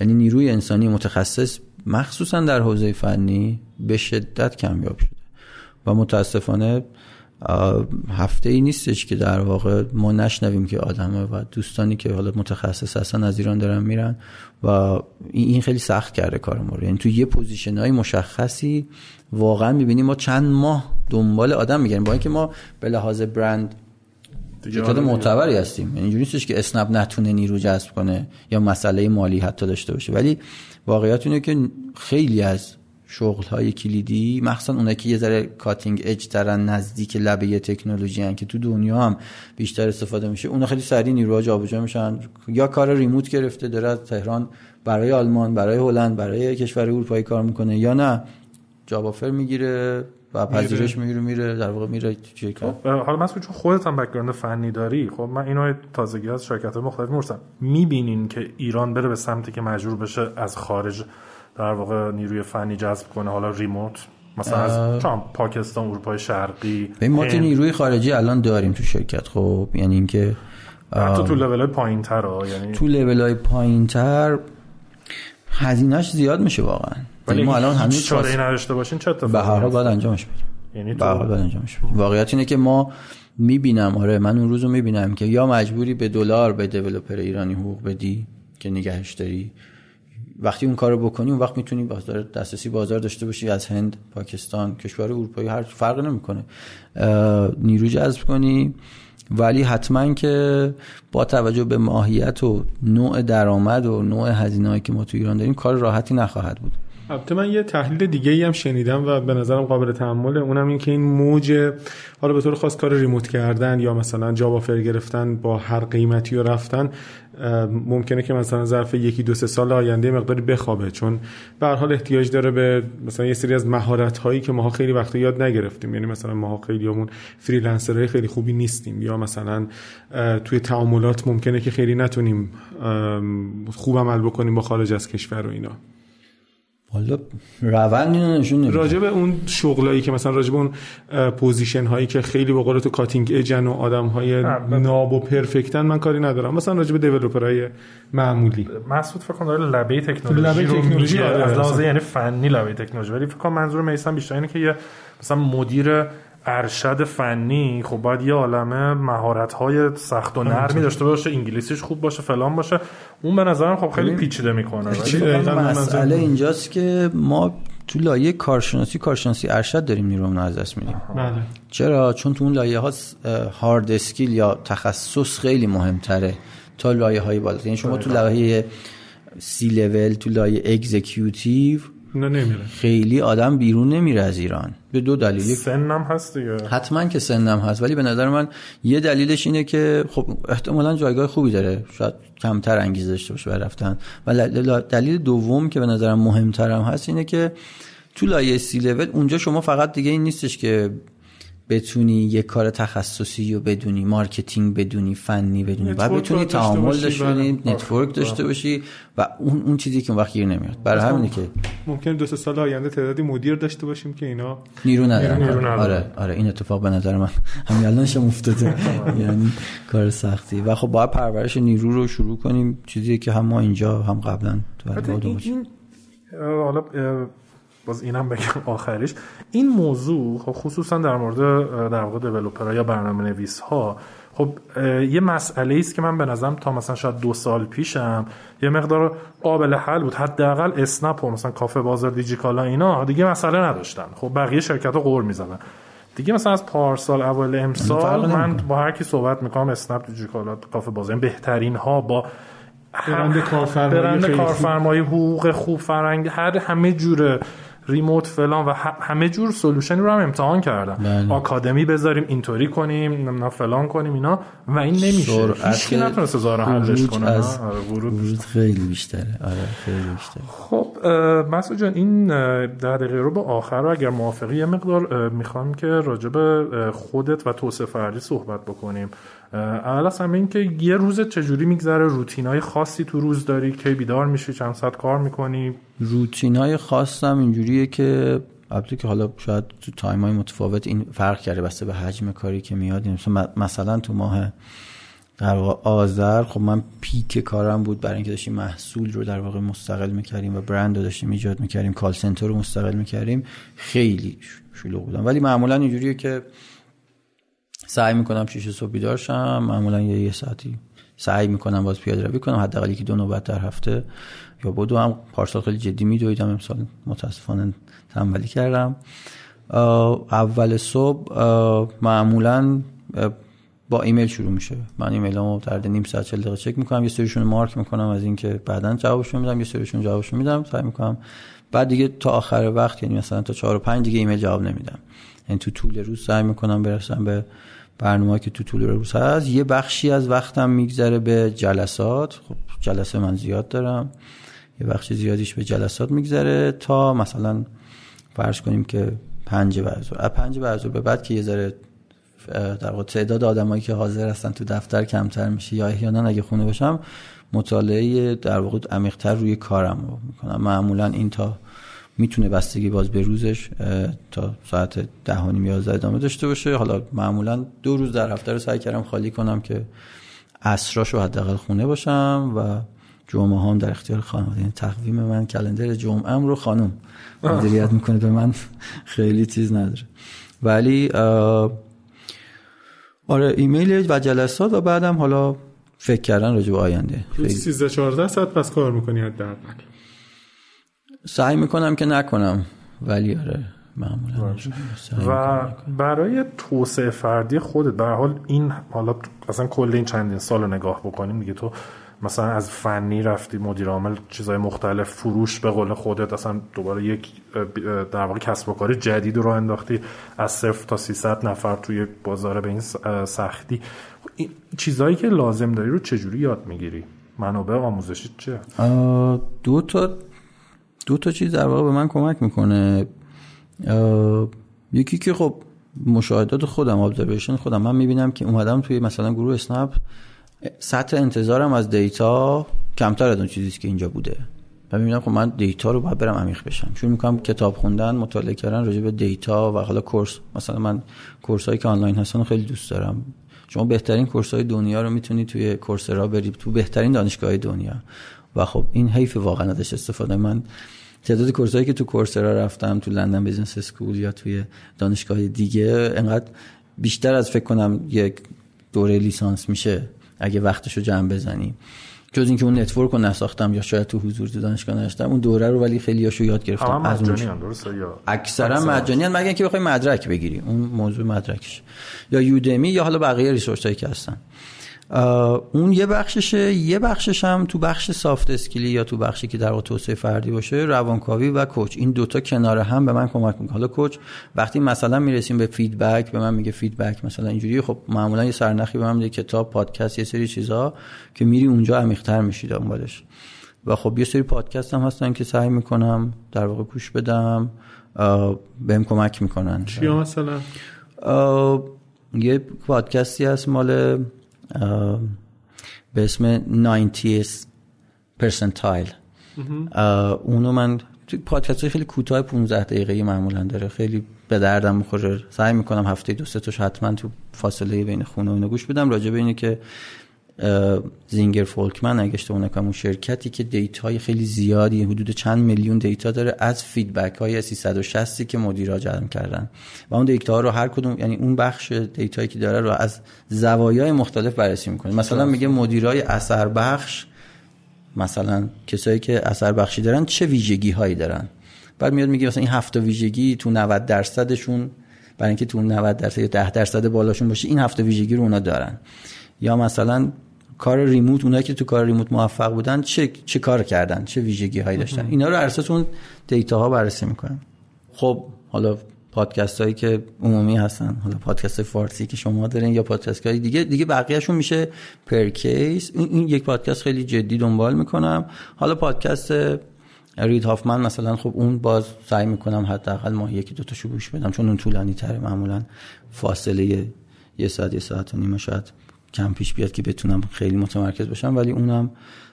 یعنی نیروی انسانی متخصص مخصوصا در حوزه فنی به شدت کمیاب شده و متاسفانه هفته ای نیستش که در واقع ما نشنویم که آدمه و دوستانی که حالا متخصص هستن از ایران دارن میرن و این خیلی سخت کرده کار ما رو. یعنی تو یه position های مشخصی واقعا می‌بینیم ما چند ماه دنبال آدم میگردیم. با اینکه ما به لحاظ برند شرکت معتبری هستیم. یعنی اینجوری نیستش که اسنپ نتونه نیرو جذب کنه یا مسئله مالی حتی داشته باشه. ولی واقعیت اینه که خیلی از شغل های کلیدی مخصوصا اونایی که یه ذره cutting edge ترن نزدیک لبه تکنولوژی هن که تو دنیا هم بیشتر استفاده میشه اونا خیلی سریع نیروها جابجا میشن. یا کار remote گرفته داره از تهران برای آلمان برای هلند برای کشور اروپایی کار می‌کنه یا نه job offer می‌گیره و پذیرش می‌گیره میره در واقع میره چه خب حالا مثلا چون خودت هم background فنی داری خب من اینو تازگی از شرکت مختلف می‌پرسم می‌بینین که ایران بره به سمتی که مجبور بشه از خارج در واقع نیروی فنی جذب کنه حالا ریموت مثلا از پاکستان اروپای شرقی ما که نیروی خارجی الان داریم تو شرکت خب؟ یعنی اینکه حتی تو لول های پایین تر یعنی تو لول های پایین تر هزینهش زیاد میشه واقعا. ولی ما الان هنوز چاره ای نداشته باشین چه اتفاقی به هر حال باید انجامش بدیم. یعنی به هر حال باید انجامش بدیم. واقعیت اینه که ما می‌بینم آره من اون روزو می‌بینم که یا مجبوری به دلار به دیولپر ایرانی حقوق بدی که نگهش داری وقتی اون کارو بکنی اون وقت می‌تونی بازار دسترسی بازار داشته باشی از هند پاکستان کشور اروپایی هر فرق نمی‌کنه. نیرو جذب کنی. ولی حتما که با توجه به ماهیت و نوع درآمد و نوع هزینه‌ای که ما تو ایران داریم کار راحتی نخواهد بود. البته من یه تحلیل دیگه ای هم شنیدم و به نظرم قابل تحمله. اونم این که این موج حالا به طور خاص کار ریموت کردن یا مثلا جاب آفر گرفتن با هر قیمتی و رفتن ممکنه که مثلا ظرف یکی دو سه سال آینده مقداری بخوابه چون به هر حال احتیاج داره به مثلا یه سری از مهارت هایی که ماها خیلی وقت یاد نگرفتیم. یعنی مثلا ماها خیلیامون freelancer های خیلی خوبی نیستیم. یا مثلا توی تعاملات ممکنه که خیلی نتونیم خوب عمل بکنیم با خارج از کشور و اینا. حالا روند اینو نشون نمیده. راجع به اون شغلایی که مثلا راجع به اون position هایی که خیلی به قول تو cutting edge ن و آدم های ناب و پرفکتن من کاری ندارم. مثلا راجع به دیولپرای معمولی. مسعود فکر کنم داره لبه تکنولوژی لبه تکنولوژی آره. از لحاظ یعنی فنی لبه تکنولوژی. ولی فکر کنم منظور میسان بیشتر اینه که یه مثلا مدیر ارشد فنی خب باید یه عالمه مهارت های سخت و نرمی داشته باشه انگلیسیش خوب باشه فلان باشه. اون به نظرم خب خیلی پیچیده می‌کنه. مسئله اینجاست که ما تو لایه کارشناسی کارشناسی ارشد داریم نیرومون از دست میدیم. بله. چرا؟ چون تو اون لایه ها hard skill یا تخصص خیلی مهمتره تا لایه های بالا یعنی شما تو لایه سی لول تو لایه executive نمیره. خیلی آدم بیرون نمیره از ایران. به دو دلیل. سنم هست دیگه. حتما که سنم هست ولی به نظر من یه دلیلش اینه که خب احتمالا جایگاه خوبی داره. شاید کمتر انگیزه داشته باشه برای رفتن. و دلیل دوم که به نظرم مهمترم هست اینه که تو لایه سی لول اونجا شما فقط دیگه این نیستش که بتونی یه کار تخصصی رو بدونی marketing بدونی فنی بدونی و بتونی تعامل داشته باشی بله. network داشته باشی و اون اون چیزی که اون وقت گیر نمیاد. برای همینه که ممکن دو سه سال آینده تعدادی مدیر داشته باشیم که اینا نیرو ندارن. آره آره. این اتفاق به نظر من همین الانش افتاده. یعنی کار سختی. و خب باید پرورش نیرو رو شروع کنیم. چیزی که هم ما اینجا هم قبلا تو این حالا باز اینم بگم آخرش این موضوع خب خصوصا در مورد در واقع دیولپرها یا برنامه نویس ها خب یه مسئله است که من به نظرم تا مثلا شاید دو سال پیشم یه مقدار قابل حل بود. حداقل اسنپ و مثلا کافه بازار دیجیکالا اینا دیگه مسئله نداشتن. خب بقیه شرکت ها قور می‌زدن. دیگه مثلا از پارسال اول امسال من با هر کی صحبت می‌کنم اسنپ دیجیکالا کافه بازار بهترین ها با برند کارفرمایی کارفرمایی حقوق خوب فرنگ هر همه جوره. ریموت فلان و همه جور سولوشنی رو هم امتحان کردم بله. آکادمی بذاریم اینطوری کنیم نه فلان کنیم اینا. و این نمیشه. هیچ نتونست زارا حلش کنه. از آره ورود. خیلی بیشتره. آره خیلی بیشتره. خب مسعود جان این ده دقیقه رو به آخر رو اگر موافقی یه مقدار می‌خوام که راجع به خودت و توسعه فردی صحبت بکنیم. اول از همه این که یه روز چجوری میگذره؟ روتینای خاصی تو روز داری؟ که بیدار میشی؟ چند ساعت کار می‌کنی؟ روتینای خاصم اینجوریه که البته که حالا شاید تو time های متفاوت این فرق کرده بسته به حجم کاری که میاد. مثلا تو ماه در واقع آذر خب من peak کارم بود برای اینکه داشتیم محصول رو در واقع مستقل می‌کردیم و برند رو داشتیم ایجاد می‌کردیم call center رو مستقل می‌کردیم. خیلی شلوغ بودم. ولی معمولا اینجوریه که سعی می‌کنم شیش صبح بیدار شم. معمولا یه, یه ساعتی سعی می‌کنم باز پیاده روی کنم. حداقل یکی دو نوبت در هفته یا بودو هم پارسال خیلی جدی میدویدم امسال. متاسفانه تنبلی کردم. اول صبح معمولا با ایمیل شروع میشه. من ایمیلامو در نیم ساعت 40 دقیقه چک می‌کنم یه سریشون مارک می‌کنم از اینکه بعدا جوابشون میدم یه سریشون جوابشون میدم سعی می‌کنم. بعد دیگه تا آخر وقت یعنی مثلا تا 4 و 5 دیگه ایمیل جواب نمیدم. یعنی تو طول روز سعی می‌کنم برسم به برنامه که تو طول روز هست. یه بخشی از وقتم میگذره به جلسات. خب جلسه من زیاد دارم. یه بخش زیادیش به جلسات میگذره تا مثلا فرض کنیم که پنج بعد از پنج بعد به بعد که یه ذره در واقع تعداد آدمایی که حاضر هستن تو دفتر کمتر میشه یا احیانا اگه خونه باشم مطالعه در واقع عمیق‌تر روی کارم رو می‌کنم. معمولا این تا می‌تونه بستگی باز به روزش تا ساعت ده و نیم یازده ادامه داشته باشه. حالا معمولا دو روز در هفته رو سعی کردم خالی کنم که رو حداقل خونه باشم و جمعه هم در اختیار خانم یعنی تقویم من کلندر جمعه رو خانم مدیریت می‌کنه. به من خیلی چیز نداره. ولی آره ایمیل و جلسات و بعدم حالا فکر کردن راجع به آینده. 13 14 ساعت پس کار می‌کنی حداقل سعی می‌کنم که نکنم. ولی آره معمولا و برای توسعه فردی خودت به حال این حالا اصلا کل این چندین سال رو نگاه بکنیم دیگه تو مثلا از فنی رفتی مدیر عامل چیزای مختلف فروش به قول خودت اصلا دوباره یک در واقع کسب و کار جدید رو انداختی. از صفر تا 300 نفر توی بازار به این سختی. چیزهایی که لازم داری رو چجوری یاد می‌گیری؟ منابع آموزشی چه؟ دو تا دو تا چیز در واقع به من کمک می‌کنه. یکی که خب مشاهدات خودم observation خودم. من می‌بینم که اومدم توی مثلا گروه اسنپ سطح انتظارم از data کمتر از اون چیزی که اینجا بوده. و می‌بینم خب من data رو باید برم عمیق بشم. چون می‌کنم کتاب خوندن مطالعه کردن راجع به data و حالا course مثلا من course هایی که آنلاین هستن خیلی دوست دارم. شما بهترین course های دنیا رو می‌تونی توی Coursera بری تو بهترین دانشگاه دنیا. و خب این حیف واقعا ازش استفاده. من تعداد course ایی که تو Coursera رفتم تو London Business School یا توی دانشگاه دیگه انقدر بیشتر از فکر کنم یک دوره لیسانس میشه. اگه وقتشو جمع بزنی. جز اینکه اون network رو نساختم یا شاید تو حضور تو دانشگاه نشتم اون دوره رو ولی خیلی هاشو یاد گرفتم. از اون یا اکثرا مجانی مگه اینکه بخوای مدرک بگیری اون موضوع مدرکش. یا Udemy یا حالا بقیه resource هایی که هستن. اون یه بخششه یه بخشش هم تو بخش soft skill ی یا تو بخشی که در توسعه فردی باشه روانکاوی و coach این دوتا کنار هم به من کمک می‌کنه. حالا coach وقتی مثلا می‌رسیم به feedback به من میگه feedback مثلا اینجوری خب معمولا یه سرنخی به من میده کتاب پادکست یه سری چیزا که میری اونجا عمیق‌تر میشی دنبالش. و خب یه سری پادکست هم هستن که سعی می‌کنم در واقع گوش بدم بهم کمک می‌کنن. چیا مثلا؟ یه پادکستی هست مال به اسم 90 percentile. اونو من پادکست خیلی کوتاه 15 دقیقه معمولا داره. خیلی به دردم می‌خوره. سعی می‌کنم هفته دو سه تاش حتما تو فاصله بین خونه و اینو گوش بدم. راجع به اینه که Zenger Folkman اگه اشتباه نکنم اون شرکتی که data ی خیلی زیادی حدود چند میلیون data داره از feedback های 360 که مدیرا جمع کردن. و اون دیتا ها رو هر کدوم یعنی اون بخش دیتایی که داره رو از زوایای مختلف بررسی می‌کنه. مثلا میگه مدیرای اثر بخش مثلا کسایی که اثر بخشی دارن چه ویژگی هایی دارن؟ بعد میاد میگه مثلا این هفت ویژگی تو 90 درصدشون برای اینکه تو 90 درصد یا 10 درصد بالاشون باشه این هفت ویژگی رو اونا دارن. یا مثلا کار ریموت اونایی که تو کار ریموت موفق بودن چه چه کار کردن؟ چه ویژگی هایی داشتن؟ اینا رو اساس اون دیتا ها بررسی می‌کنن. خب حالا پادکست هایی که عمومی هستن حالا پادکست فارسی که شما دارین یا پادکست های دیگه دیگه بقیهشون میشه پر کیس. این, این یک پادکست خیلی جدی دنبال می‌کنم. حالا پادکست رید هافمن مثلا خب اون باز سعی می‌کنم حداقل ماه یکی دو تاشو گوش بدم چون اون طولانی تره معمولا فاصله یه ساعت یه ساعت و نیمه شاید کم پیش بیاد که بتونم خیلی متمرکز باشم ولی اونم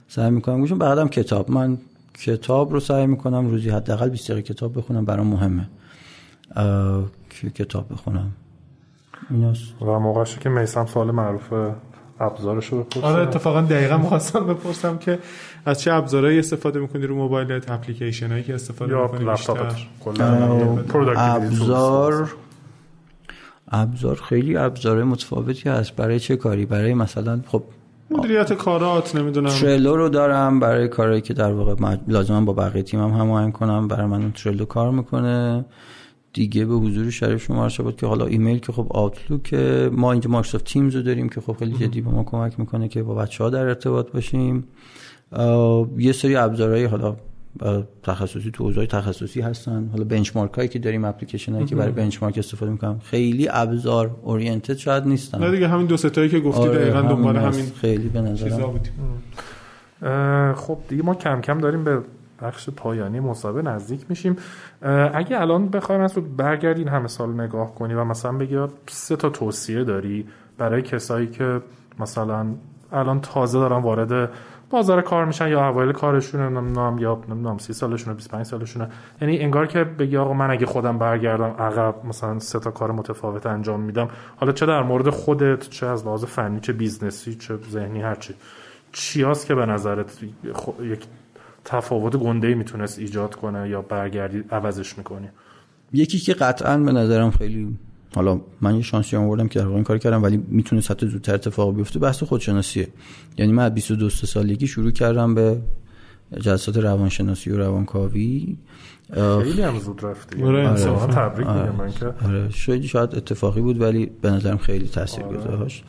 سعی می‌کنم گوشم بعدم کتاب. من کتاب رو سعی می‌کنم روزی حداقل 20 دقیقه کتاب بخونم برام مهمه. که کتاب بخونم؟ ایناست و موقعش که میسم سوال معروف ابزارش رو بپرسم. آره اتفاقا دقیقا می‌خواستم بپرسم که از چه ابزارهایی استفاده می‌کنی رو موبایلت؟ اپلیکیشن هایی که استفاده می‌کنی یا لپتاپت. ابزار ابزار خیلی ابزار متفاوتی هست. برای چه کاری؟ برای مثلا خب مدیریت کارات نمی‌دونم. Trello رو دارم برای کاری که در واقع لازم با بقیه تیمم هم هماهنگ کنم. برای من اون Trello کار می‌کنه. دیگه به حضور شریف شما بود که حالا ایمیل که خب Outlook ما اینجا Microsoft Teams رو داریم که خب خیلی جدی به ما کمک می‌کنه که با بچه ها در ارتباط باشیم. یه سری ابزارهای حالا تخصصی تو حوزه تخصصی هستن. حالا benchmark هایی که داریم اپلیکیشن هایی که برای benchmark استفاده می‌کنم خیلی ابزار oriented شاید نیستن. نه دیگه همین دو سه تایی که گفتی آره دقیقاً دنبال همین خیلی به نظرم. خب دیگه ما کم کم داریم به بخش پایانی مصاحبه نزدیک میشیم. اگه الان بخوایم از برگردین همه سال نگاه کنی و مثلا بگی سه تا توصیه داری برای کسایی که مثلا الان تازه دارن وارد بازار کار میشن یا اوایل کارشون نمی‌دونم یا نمی‌دونم 30 سالشونه 25 سالشونه. یعنی انگار که بگی آقا من اگه خودم برگردم عقب مثلا سه تا کار متفاوت انجام میدم حالا چه در مورد خودت چه از لحاظ فنی چه business ی چه ذهنی هرچی چی. هست که به نظرت یک تفاوت گنده ای می‌تونست ایجاد کنه یا برگردی عوضش می‌کنی؟ یکی که قطعا به نظرم خیلی حالا من یه شانسی آوردم که در واقع این کار کردم ولی می‌تونه حتی زودتر اتفاق بیفته بحث خودشناسیه یعنی من از 22 سالگی شروع کردم به جلسات روانشناسی و روانکاوی خیلی هم زود رفتی آره, آره. تبریک آره. من که آره. شاید شاید اتفاقی بود ولی به نظرم خیلی تاثیر آره. گذاشت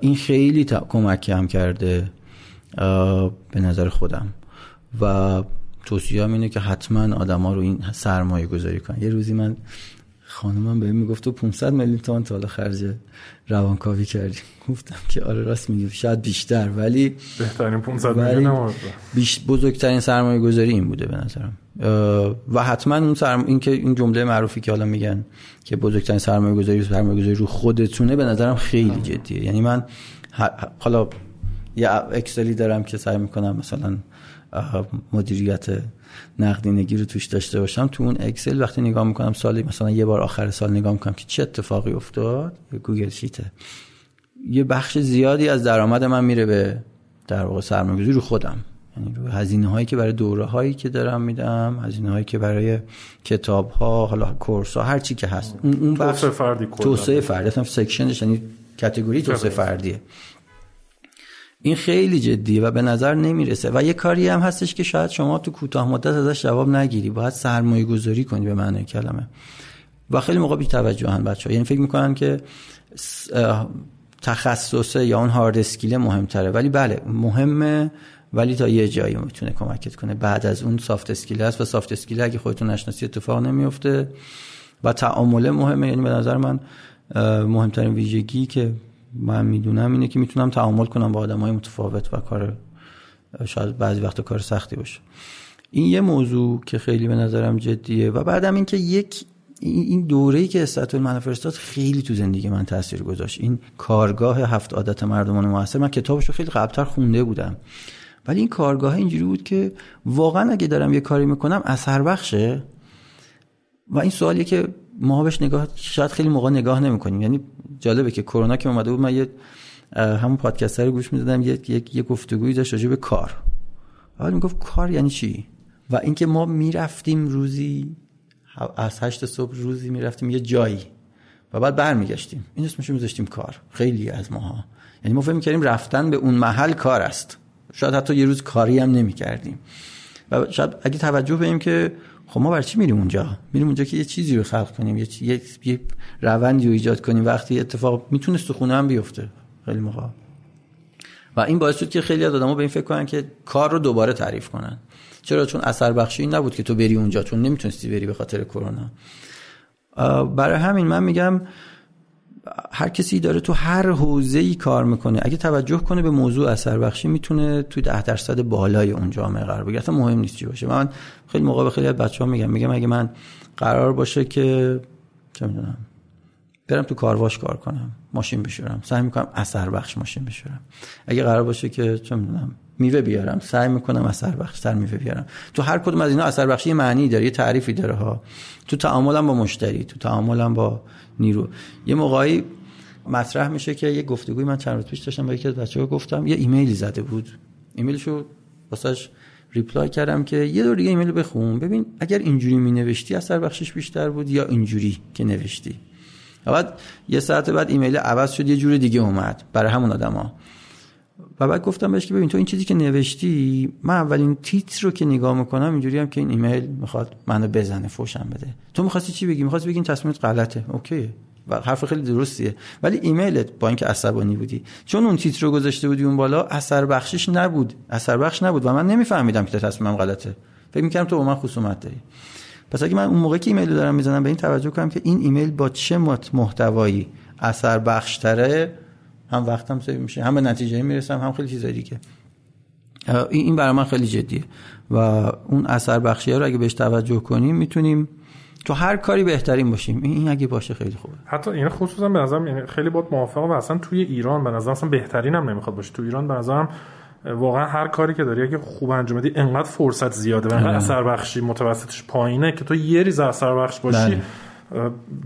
این خیلی کمک هم کرده به نظر خودم و توصیه اینه که حتما آدما رو این سرمایه گذاری کنن یه روزی من خانمم بهم می‌گفت تو 500 میلیون تومان تا خرج روانکاوی کردی. گفتم که آره راست میگی. شاید بیشتر ولی بهترین 500 میلیون بیش بزرگترین سرمایه گذاری این بوده به نظرم. و حتما اون سرم... این که این جمله معروفی که حالا میگن که بزرگترین سرمایه گذاری سرمایه گذاری رو خودتونه به نظرم خیلی جدیه. یعنی من حالا یه Excel ی دارم که سعی می‌کنم مثلا مدیریت نقدینگی رو توش داشته باشم تو اون Excel وقتی نگاه می‌کنم سالی مثلا یه بار آخر سال نگاه می‌کنم که چه اتفاقی افتاد Google Sheet ه یه بخش زیادی از درآمد من میره به در واقع سرمایه‌گذاری رو خودم. یعنی رو هزینه هایی که برای دوره هایی که دارم میدم هزینه هایی که برای کتاب ها حالا course ها هر چی که هست. اون اون بخش فردی توسعه فردی. اصلا section ش یعنی category توسعه فردیه. این خیلی جدیه و به نظر نمی‌رسه. و یه کاری هم هستش که شاید شما تو کوتاه مدت ازش جواب نگیری. باید سرمایه گذاری کنی به معنی کلمه. و خیلی موقع بی توجهن بچه یعنی فکر می‌کنن که تخصصه یا اون hard skill مهمتره. ولی بله مهمه ولی تا یه جایی می‌تونه کمکت کنه. بعد از اون soft skill هست و soft skill اگه خودتون نشناسی اتفاق نمیفته و تعامله مهمه. یعنی به نظر من مهمترین ویژگی که من می‌دونم اینه که می‌تونم تعامل کنم با آدم های متفاوت و کار شاید بعضی وقت کار سختی باشه. این یه موضوع که خیلی به نظرم جدیه و بعدم اینکه یک این دوره‌ای که استاتول من فرستاد خیلی تو زندگی من تاثیر گذاشت. این کارگاه هفت عادت مردمان موثر من کتابش رو خیلی قبلتر خونده بودم. ولی این کارگاه اینجوری بود که واقعا اگه دارم یه کاری می‌کنم اثر بخشه. و این سوالیه که ما بهش نگاه شاید خیلی موقع نگاه نمی‌کنیم. یعنی جالبه که کرونا که اومده بود من یه همون پادکست رو گوش می‌دادم یه یک یه گفتگویی داشت راجع به کار. حالا می‌گفت کار یعنی چی؟ و اینکه ما می‌رفتیم روزی از هشت صبح روزی می‌رفتیم یه جایی و بعد برمیگشتیم. این اسمش میذاشتیم کار. خیلی از ماها. یعنی ما فکر می‌کردیم رفتن به اون محل کار است. شاید حتی یه روز کاری هم نمی‌کردیم. و شاید اگه توجه بیم که خب ما برای چی میریم اونجا؟ میریم اونجا که یه چیزی رو خلق کنیم یه, یه... یه روندی رو ایجاد کنیم. وقتی اتفاق می‌تونست تو خونه هم بیفته خیلی موقع. و این باعث شد که خیلی از آدم‌ها به این فکر کنن که کار رو دوباره تعریف کنن. چرا؟ چون اثر بخشی نبود که تو بری اونجا چون نمی‌تونستی بری به خاطر کرونا. برای همین من میگم هر کسی داره تو هر حوزه ای کار می‌کنه. اگه توجه کنه به موضوع اثر بخشی می‌تونه تو ده درصد بالای اون جامعه قرار بگیره. اصلا مهم نیست چی باشه. من خیلی موقع به خیلی از بچه ها میگم. میگم اگه من قرار باشه که چه می‌دونم برم تو کارواش کار کنم ماشین بشورم. سعی می‌کنم اثر بخش ماشین بشورم. اگه قرار باشه که چه می‌دونم میوه بیارم. سعی می‌کنم اثر بخش تر میوه بیارم. تو هر کدوم از اینا اثر بخشی معنی داره یه تعریفی داره ها. تو تعاملم با مشتری تو تعاملم با نیرو. یه موقعی مطرح میشه که یه گفتگوی من چند روز پیش داشتم با یکی از بچه‌ها گفتم یه ایمیلی زده بود. ایمیلشو واسش reply کردم که یه دور دیگه ایمیل بخون. ببین اگر اینجوری می نوشتی اثر بخشش بیشتر بود یا اینجوری که نوشتی. بعد یه ساعت بعد ایمیل عوض شد یه جور دیگه اومد برای همون آدما و بعد گفتم بهش که ببین تو این چیزی که نوشتی من اولین تیتر رو که نگاه می‌کنم اینجوری هم که این ایمیل می‌خواد منو بزنه فوشم بده. تو می‌خواستی چی بگی؟ می‌خواستی بگی تصمیمت غلطه. OK. و حرف خیلی درستیه. ولی ایمیلت با اینکه عصبانی بودی. چون اون تیتر رو گذاشته بودی اون بالا اثر بخشش نبود. اثر بخش نبود و من نمیفهمیدم که تصمیمم غلطه. فکر می‌کردم تو با من خصومت داری. پس اگه من اون موقع که ایمیل رو دارم می‌زنم به این توجه کنم که این ایمیل با چه محتوایی اثر بخشتره هم وقتم save میشه هم به نتیجه می‌رسم هم خیلی چیزای دیگه. این برای من خیلی جدیه و اون اثر بخشی رو اگه بهش توجه کنیم می‌تونیم تو هر کاری بهترین باشیم. این اگه باشه خیلی خوبه. حتی این خصوصا به نظرم یعنی خیلی بود موافقم و اصلا توی ایران به نظر اصلا بهترین هم نمی‌خواد باشه. تو ایران به نظرم واقعا هر کاری که داری اگه خوب انجام بدی انقدر فرصت زیاده. و انقدر اثر بخشی متوسطش پایینه که تو یه ذره اثر بخش باشی. بله.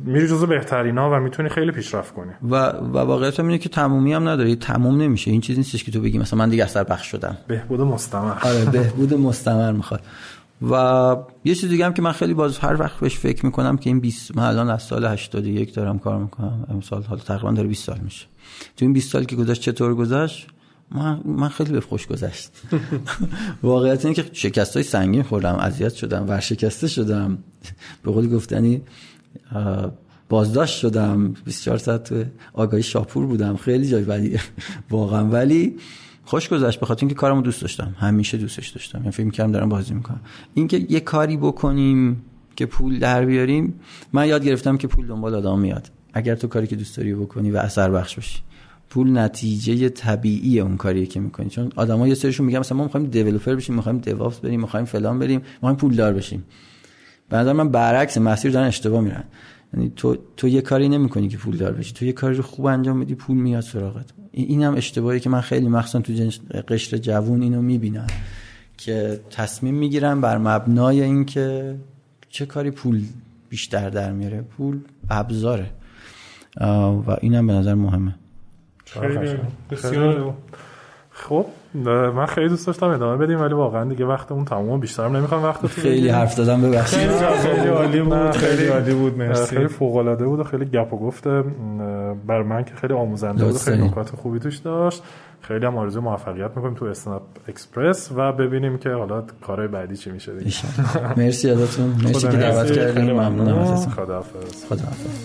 میری جزو بهترینا و می‌تونی خیلی پیشرفت کنی. و و واقعیت اینه که تمومی هم نداری. تموم نمیشه. این چیزی نیستش که تو بگی مثلا من دیگه اثر بخش شدم. بهبود مستمر. آره بهبود مستمر می‌خواد. و یه چیز دیگه هم که من خیلی باز هر وقت بهش فکر می‌کنم که این 20 من الان از سال 81 دارم کار می‌کنم. امسال حالا تقریبا داره 20 سال میشه. تو این 20 سال که گذشت چطور گذشت؟ من, من خیلی به خوش گذشت. واقعیت اینه که شکست های سنگین خوردم اذیت شدم ورشکسته شدم. به قول گفتنی بازداشت شدم 24 ساعت آگاهی شاپور بودم خیلی جای بدی واقعا. ولی خوش گذشت به خاطر اینکه کارمو دوست داشتم همیشه دوستش داشتم. یعنی فکر می‌کردم دارم بازی می‌کنم. اینکه یه کاری بکنیم که پول در بیاریم من یاد گرفتم که پول دنبال آدم میاد. اگر تو کاری که دوست داری بکنی و اثر بخش باشی پول نتیجه طبیعی اون کاریه که می‌کنی. چون آدما یه سرشون میگن مثلا ما می‌خوایم دیولپر بشیم می‌خوایم دیوپس بریم می‌خوایم فلان بریم می‌خوایم پول دار بشیم. به نظر من برعکس مسیر دارن اشتباه میرن. یعنی تو تو یه کاری نمی‌کنی که پول دار بشی. تو یه کاری رو خوب انجام بدی پول میاد سراغت. این هم اشتباهی که من خیلی مخصوصا تو قشر جوون اینو می‌بینم که تصمیم می‌گیرن بر مبنای اینکه چه کاری پول بیشتر در میاره. پول ابزاره. و اینم به نظر مهمه. خیلی بسیار خب من خیلی دوست داشتم ادامه بدیم ولی واقعا دیگه وقتمون تموم بیشترم نمی‌خوام. وقت خیلی حرف دادم ببخشید. خیلی عالی بود خیلی عالی بود مرسی. خیلی فوق العاده بود و خیلی گپ و گفته بر من که خیلی آموزنده بود خیلی نکات خوبی توش داشت. خیلی هم آرزو موفقیت می‌کنیم تو اسنپ اکسپرس و ببینیم که حالا کارهای بعدی چی میشه دیگه. مرسی ازتون. مرسی که دعوت کردین. ممنونم. ازتون خداحافظ. خداحافظ.